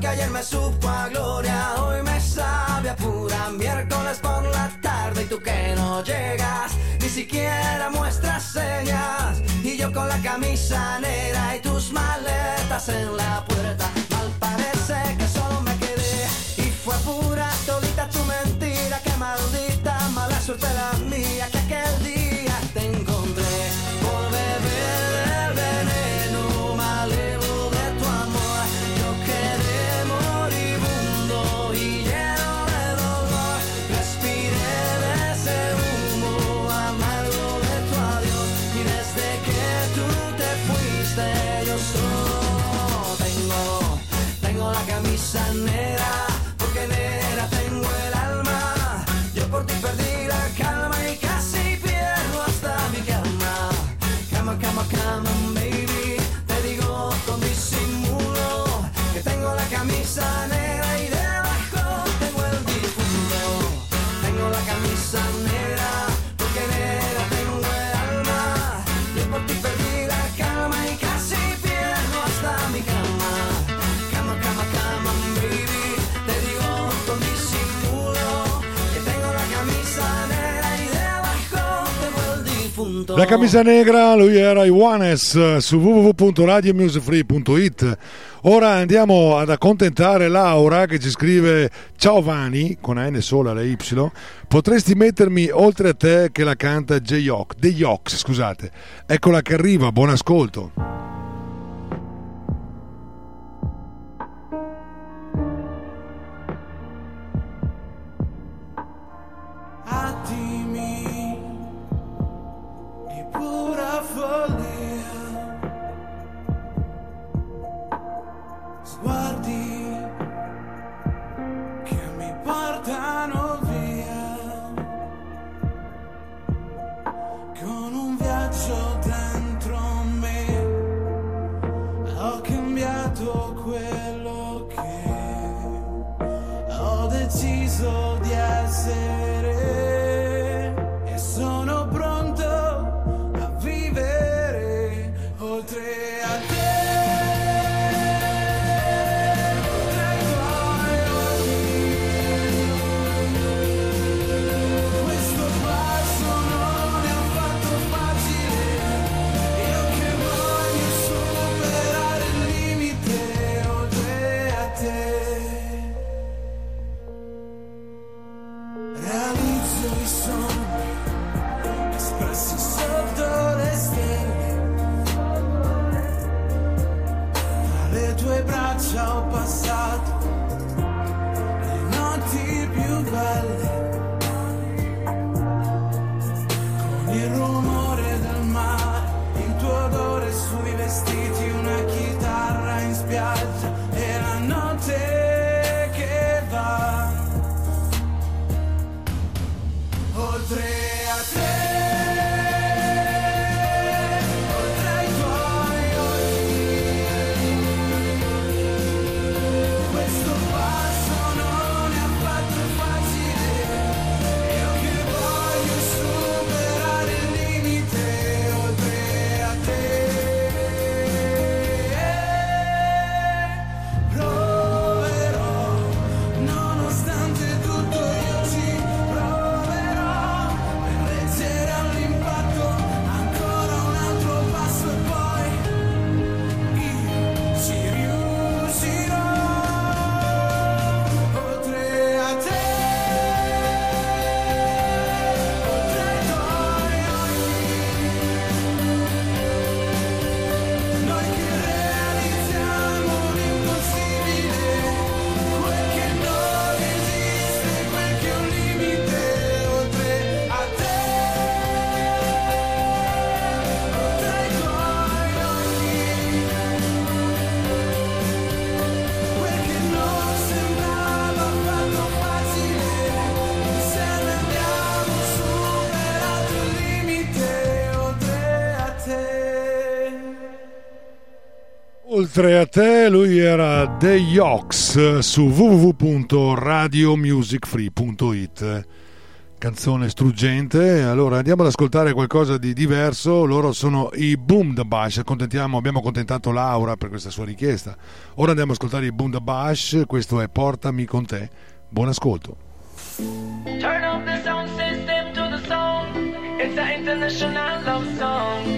Que ayer me supo a gloria, hoy me sabe a pura miércoles por la tarde y tú que no llegas, ni siquiera muestras señas. Y yo con la camisa negra y tus maletas en la puerta, mal parece que solo me quedé. Y fue pura tolita tu mentira, que maldita mala suerte la mía, que aquel día tengo La camisa negra, lui era Iwanes eh, su www.radiomusefree.it. Ora andiamo ad accontentare Laura che ci scrive Ciao Vani, con N sola la Y, potresti mettermi oltre a te che la canta J-Yox, The Yox, scusate. Eccola che arriva, buon ascolto. oltre a te lui era The Yox su www.radiomusicfree.it canzone struggente. Allora andiamo ad ascoltare qualcosa di diverso. Loro sono i Boom the Bash. Abbiamo accontentato Laura per questa sua richiesta. Ora andiamo ad ascoltare i Boom the Bash. Questo è Portami con te. Buon ascolto. Turn off the sound system to the song. It's an international love song.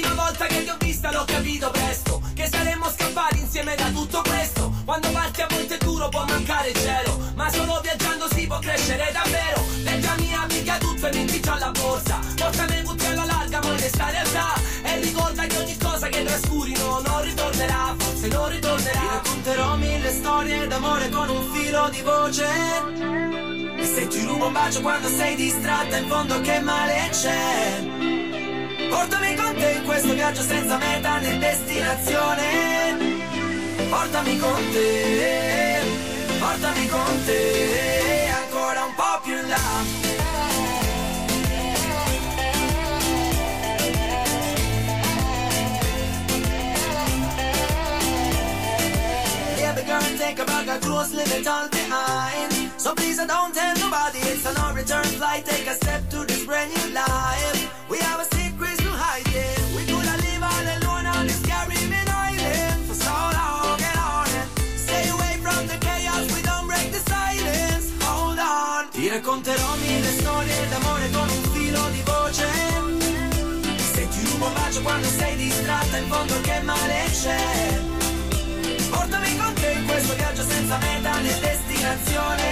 Prima volta che ti ho vista l'ho capito presto Che saremmo scappati insieme da tutto questo. Quando parti a volte è duro può mancare il cielo Ma solo viaggiando si può crescere davvero. Leggiami amica tutto e metti già la borsa. Portami tutti alla larga ma questa realtà? E ricorda che ogni cosa che trascurino non ritornerà Forse non ritornerà. Ti racconterò mille storie d'amore con un filo di voce. E se ti rubo un bacio quando sei distratta in fondo che male c'è Portami con te in questo viaggio senza meta né destinazione. Portami con te, portami con te, ancora un po' più in là. Take a bag of clothes, leave it all behind. So please, don't tell nobody it's a no return flight. Take a step to this brand new life. Bacio quando sei distratta, in fondo che male c'è. Portami con te in questo viaggio senza meta né destinazione.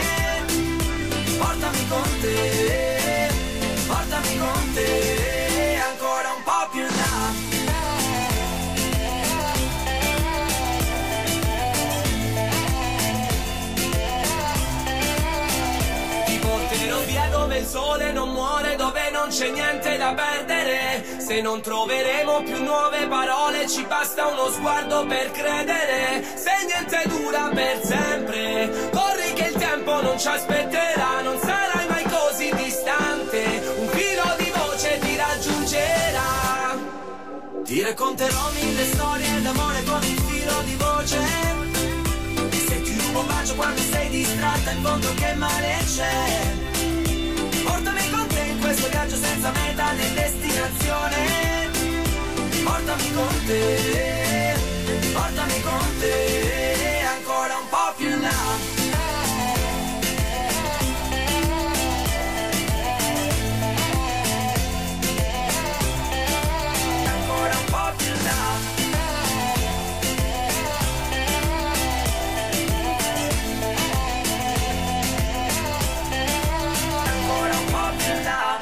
Portami con te, portami con te, dove non c'è niente da perdere. Se non troveremo più nuove parole, ci basta uno sguardo per credere. Se niente dura per sempre, corri che il tempo non ci aspetterà, non sarai mai così distante. Un filo di voce ti raggiungerà. Ti racconterò mille storie d'amore con un filo di voce. Se ti rubo un bacio quando sei distratta, in fondo che male c'è. Questo viaggio senza meta né destinazione. Portami con te, portami con te, ancora un po' più in là.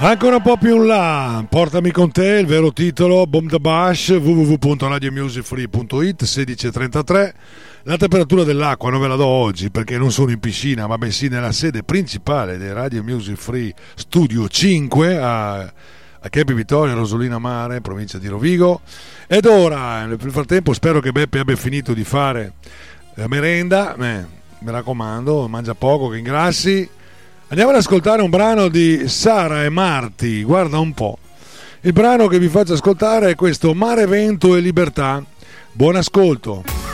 Ancora un po' più in là, portami con te, il vero titolo, Bomb the Bash, www.radiomusicfree.it, 16.33. La temperatura dell'acqua non ve la do oggi perché non sono in piscina, ma bensì nella sede principale dei Radio Music Free Studio 5 a, a Campi Vittorio, Rosolina Mare, provincia di Rovigo. Ed ora, nel frattempo, spero che Beppe abbia finito di fare la merenda. Eh, mi raccomando, mangia poco, che ingrassi. Andiamo ad ascoltare un brano di Sara e Marti, guarda un po'. Il brano che vi faccio ascoltare è questo Mare, Vento e Libertà. Buon ascolto.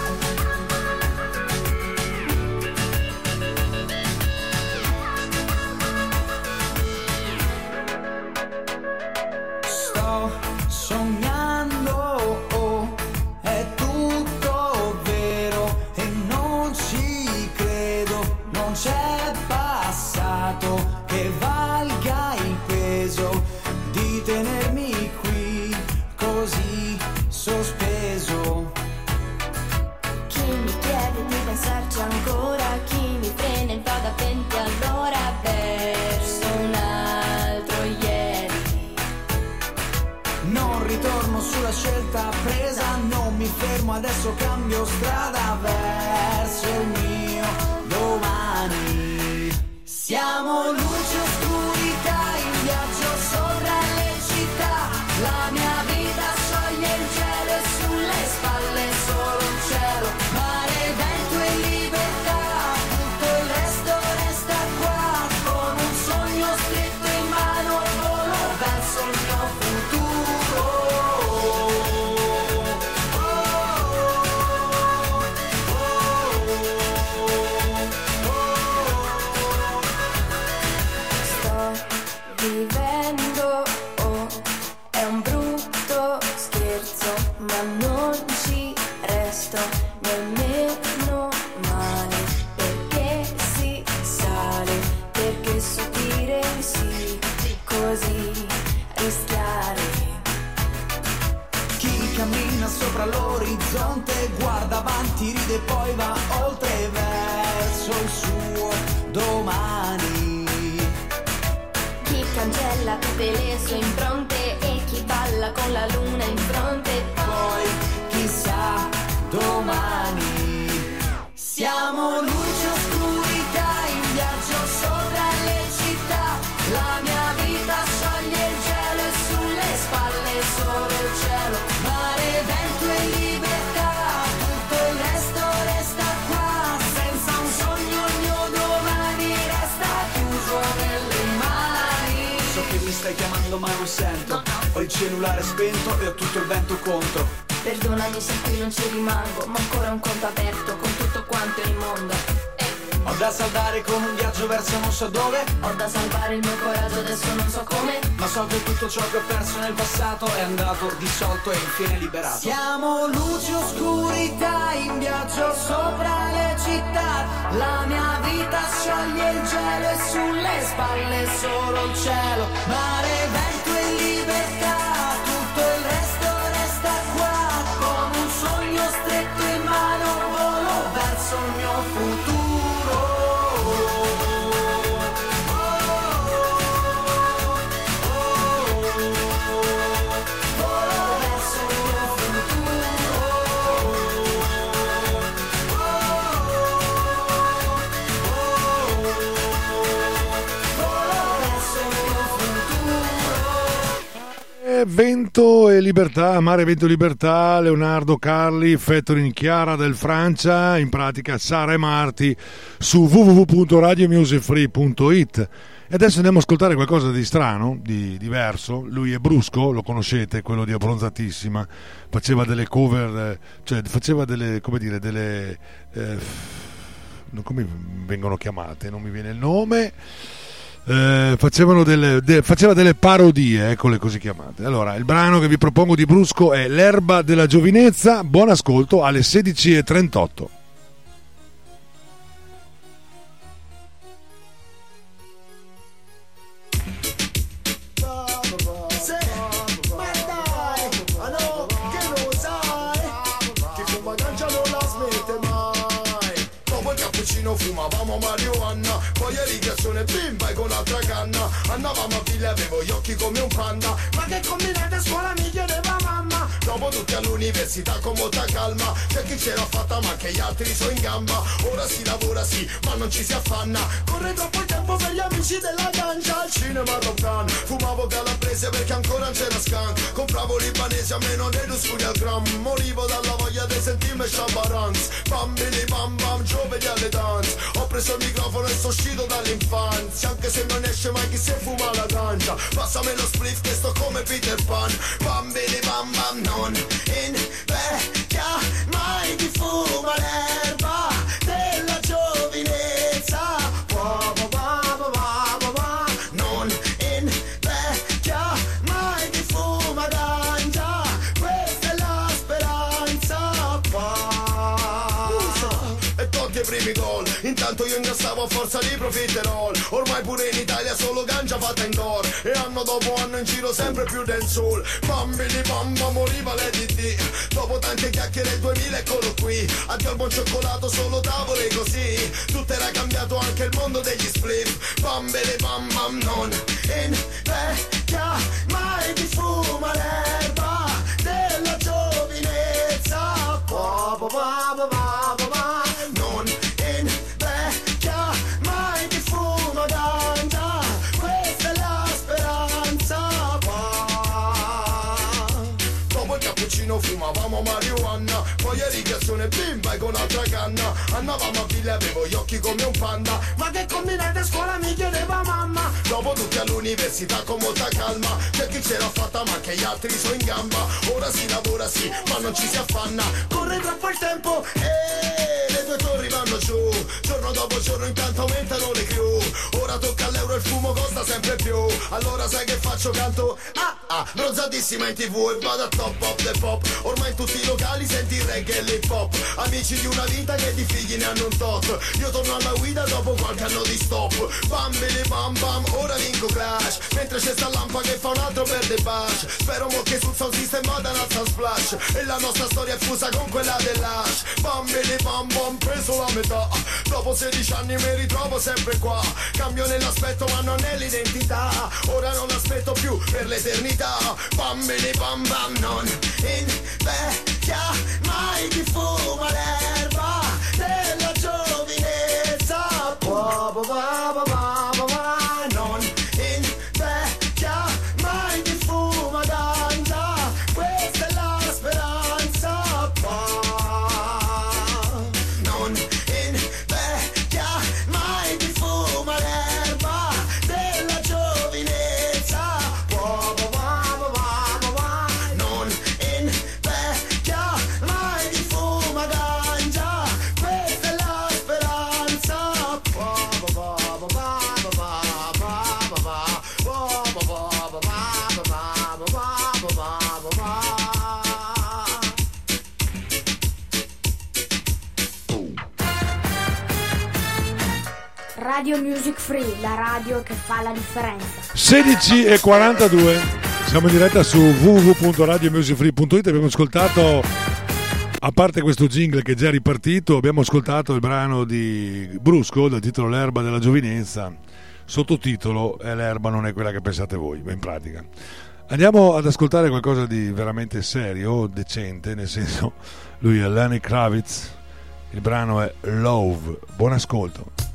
Cambio strada verso il mio domani. Siamo luce stai chiamando ma non sento Ho il cellulare spento e ho tutto il vento contro Perdonami se qui non ci rimango, ma ancora un conto aperto con tutto quanto il mondo. Ho da saldare con un viaggio verso non so dove Ho da salvare il mio coraggio, adesso non so come. Ma so che tutto ciò che ho perso nel passato È andato dissolto e infine liberato Siamo luce oscurità in viaggio sopra le città. La mia vita scioglie il gelo e sulle spalle solo il cielo. Mare, vento Vento e libertà, mare, vento e libertà, Leonardo Carli, featuring Chiara del Francia, in pratica Sara e Marti su www.radiomusicfree.it. E adesso andiamo a ascoltare qualcosa di strano, di diverso. Lui è Brusco, lo conoscete, quello di Abbronzatissima. Faceva delle cover, cioè faceva delle, come dire, delle... eh, come vengono chiamate? Non mi viene il nome. Eh, facevano delle, de- faceva delle parodie, eccole così chiamate. Allora, il brano che vi propongo di Brusco è L'erba della giovinezza. Buon ascolto alle 16.38. Andavamo a figlia, avevo gli occhi come un panda. Ma che combinate Dopo tutti all'università con molta calma. C'è chi ce l'ha fatta ma che gli altri sono in gamba. Ora si lavora sì, ma non ci si affanna. Corre troppo il tempo per gli amici della ganja Al cinema Top Fumavo calabrese perché ancora c'era scan. Compravo libanese a meno dello studio al gram. Morivo dalla voglia di sentirmi Shabarans Bambini bam bam, giovani alle dance. Ho preso il microfono e sono uscito dall'infanzia. Anche se non esce mai chi se fuma la ganja Passami lo spliff che sto come Peter Pan. Bambini bam bam, non invecchia mai chi fuma l'erba forza di profiterol Ormai pure in Italia solo ganja fatta indoor E anno dopo anno in giro sempre più dancehall Bambini bamba moriva l'EDT Dopo tante chiacchiere il 2000 eccolo qui. Addio al buon cioccolato solo tavole così. Tutto era cambiato anche il mondo degli spliff Bambini bam bam non invecchia mai chi fuma l'erba della giovinezza. Ba, ba, ba, cappuccino fumavamo marijuana. Poi irrigazione bimba e con altra canna. Andavamo a figlia avevo gli occhi come un panda. Ma che combinate a scuola mi chiedeva mamma. Dopo tutti all'università con molta calma. C'è chi ce l'ha fatta ma che gli altri sono in gamba. Ora si lavora sì ma non ci si affanna. Corre troppo il tempo e le due torri vanno giù. Giorno dopo giorno intanto aumentano le crew. Ora tocca all'euro il fumo costa sempre più. Allora sai che faccio? Canto Ah ah, bronzatissima in tv e vado a top of the pop. Ormai in tutti i locali senti il reggae e l'hip hop. Amici di una vita che di figli ne hanno un tot. Io torno alla guida dopo qualche anno di stop. Bambili bam bam, ora vinco crash Mentre c'è sta lampa che fa un altro perde bash. Spero mo che sul sound system vada un alza splash. E la nostra storia è fusa con quella dell'hash Bambili bam bam, preso la metà. Dopo 16 anni mi ritrovo sempre qua. Cambio nell'aspetto ma non nell'identità Ora non aspetto più per l'eternità vita Bambini bam bam non invecchia mai ti fuma l'erba della giovinezza Buah, buah. Radio Music Free, la radio che fa la differenza. 16 e 42 siamo in diretta su www.radiomusicfree.it abbiamo ascoltato a parte questo jingle che è già ripartito abbiamo ascoltato il brano di Brusco dal titolo L'erba della giovinezza. Sottotitolo l'erba non è quella che pensate voi in pratica. Andiamo ad ascoltare qualcosa di veramente serio decente nel senso lui è Lenny Kravitz il brano è Love. Buon ascolto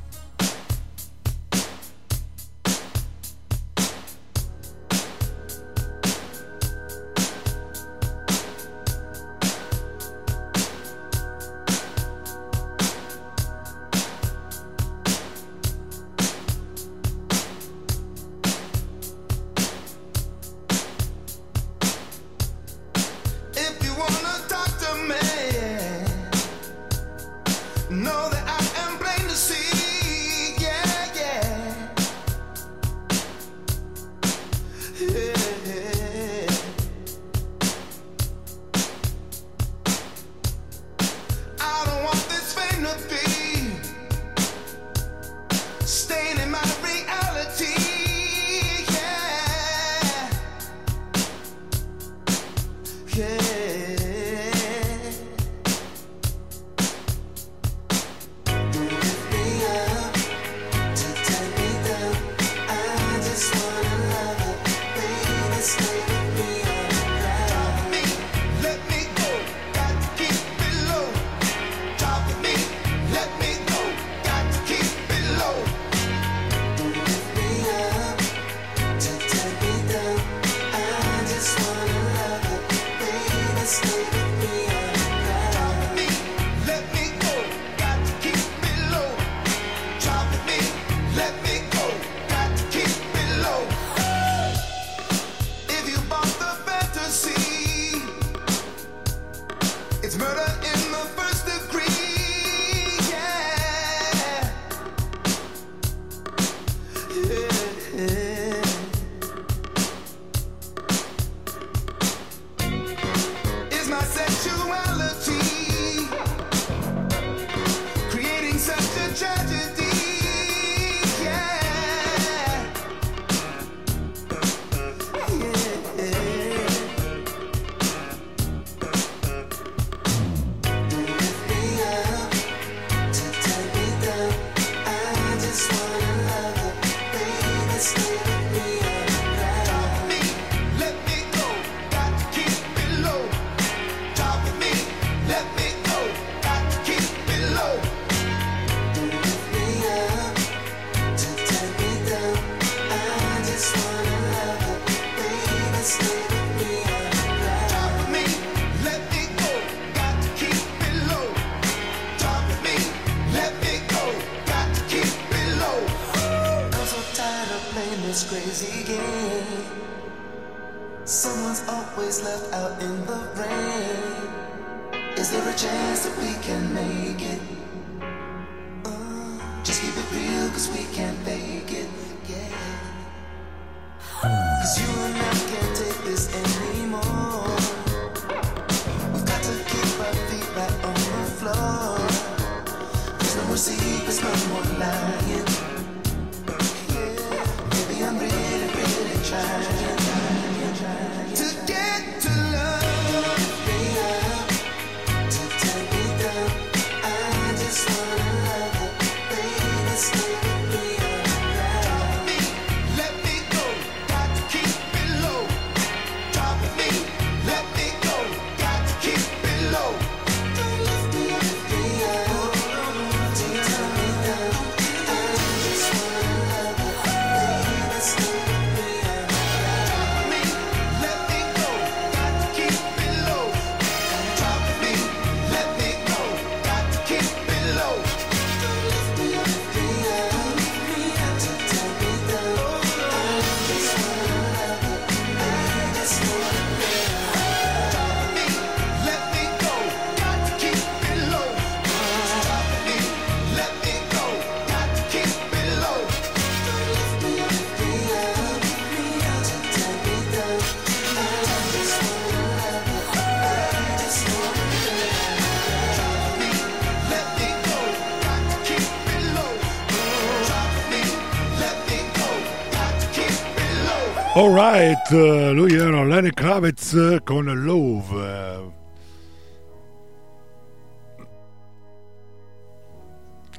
Alright, eh, lui era Lenny Kravitz eh, con Love. eh.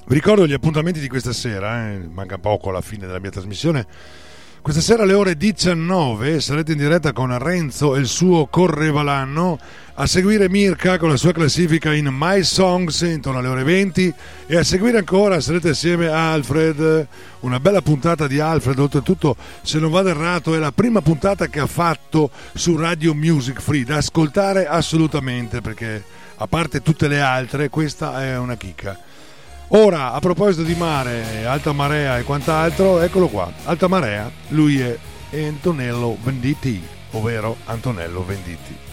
Vi ricordo gli appuntamenti di questa sera, eh, manca poco alla fine della mia trasmissione. Questa sera alle ore 19 sarete in diretta con Renzo e il suo Correvalanno a seguire Mirka con la sua classifica in My Songs intorno alle ore 20 e a seguire ancora sarete assieme a Alfred, una bella puntata di Alfred, oltretutto se non vado errato è la prima puntata che ha fatto su Radio Music Free, da ascoltare assolutamente perché a parte tutte le altre questa è una chicca. Ora, a proposito di mare, alta marea e quant'altro, eccolo qua, alta marea, lui è Antonello Venditti, ovvero Antonello Venditti.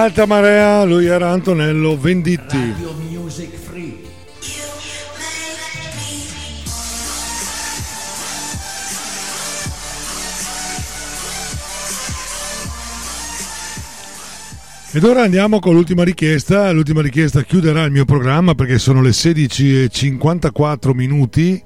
Alta marea, lui era Antonello Venditti. Ed ora andiamo con l'ultima richiesta. L'ultima richiesta chiuderà il mio programma perché sono le 16.54 minuti.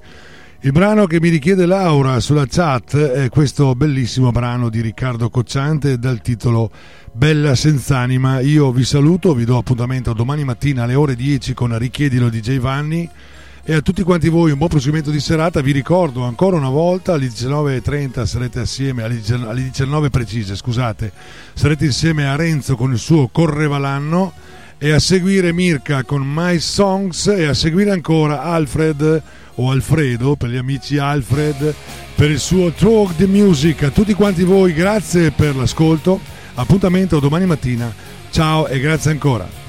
Il brano che mi richiede Laura sulla chat è questo bellissimo brano di Riccardo Cocciante dal titolo Bella Senz'anima. Io vi saluto, vi do appuntamento domani mattina alle ore 10 con Richiedilo di J. Vanni e a tutti quanti voi un buon proseguimento di serata. Vi ricordo ancora una volta alle 19.30 sarete assieme, alle 19 alle 19 precise, scusate, sarete insieme a Renzo con il suo Correvalanno e a seguire Mirka con My Songs e a seguire ancora Alfred o Alfredo per gli amici Alfred per il suo Talk the Music. A tutti quanti voi grazie per l'ascolto. Appuntamento domani mattina. Ciao e grazie ancora.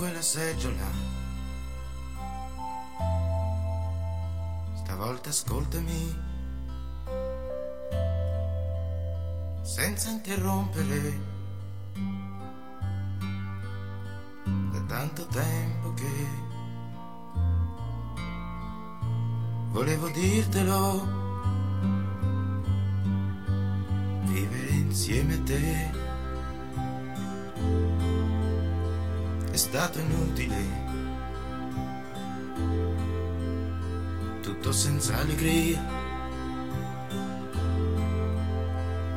Quella seggiola. Stavolta ascoltami senza interrompere. Da tanto tempo che volevo dirtelo. vivere insieme a te stato inutile, tutto senza allegria,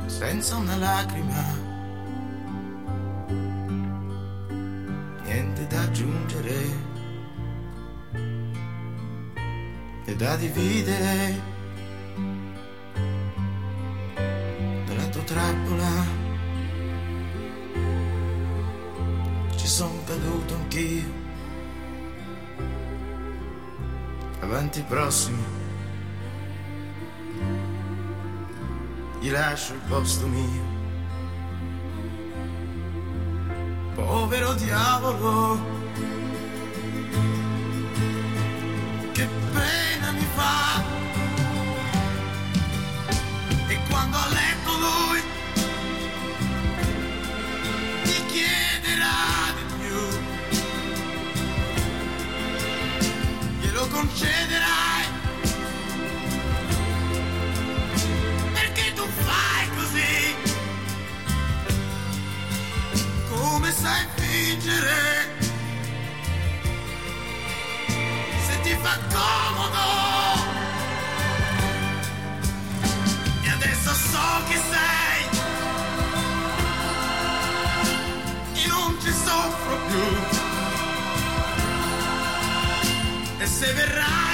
senza una lacrima, niente da aggiungere. E da dividere. Avanti prossimi. Gli lascio il posto mio. Povero diavolo concederai. Perché tu fai così? Come sai fingere? Se ti fa comodo. E adesso so chi sei E non ci soffro più E se verrai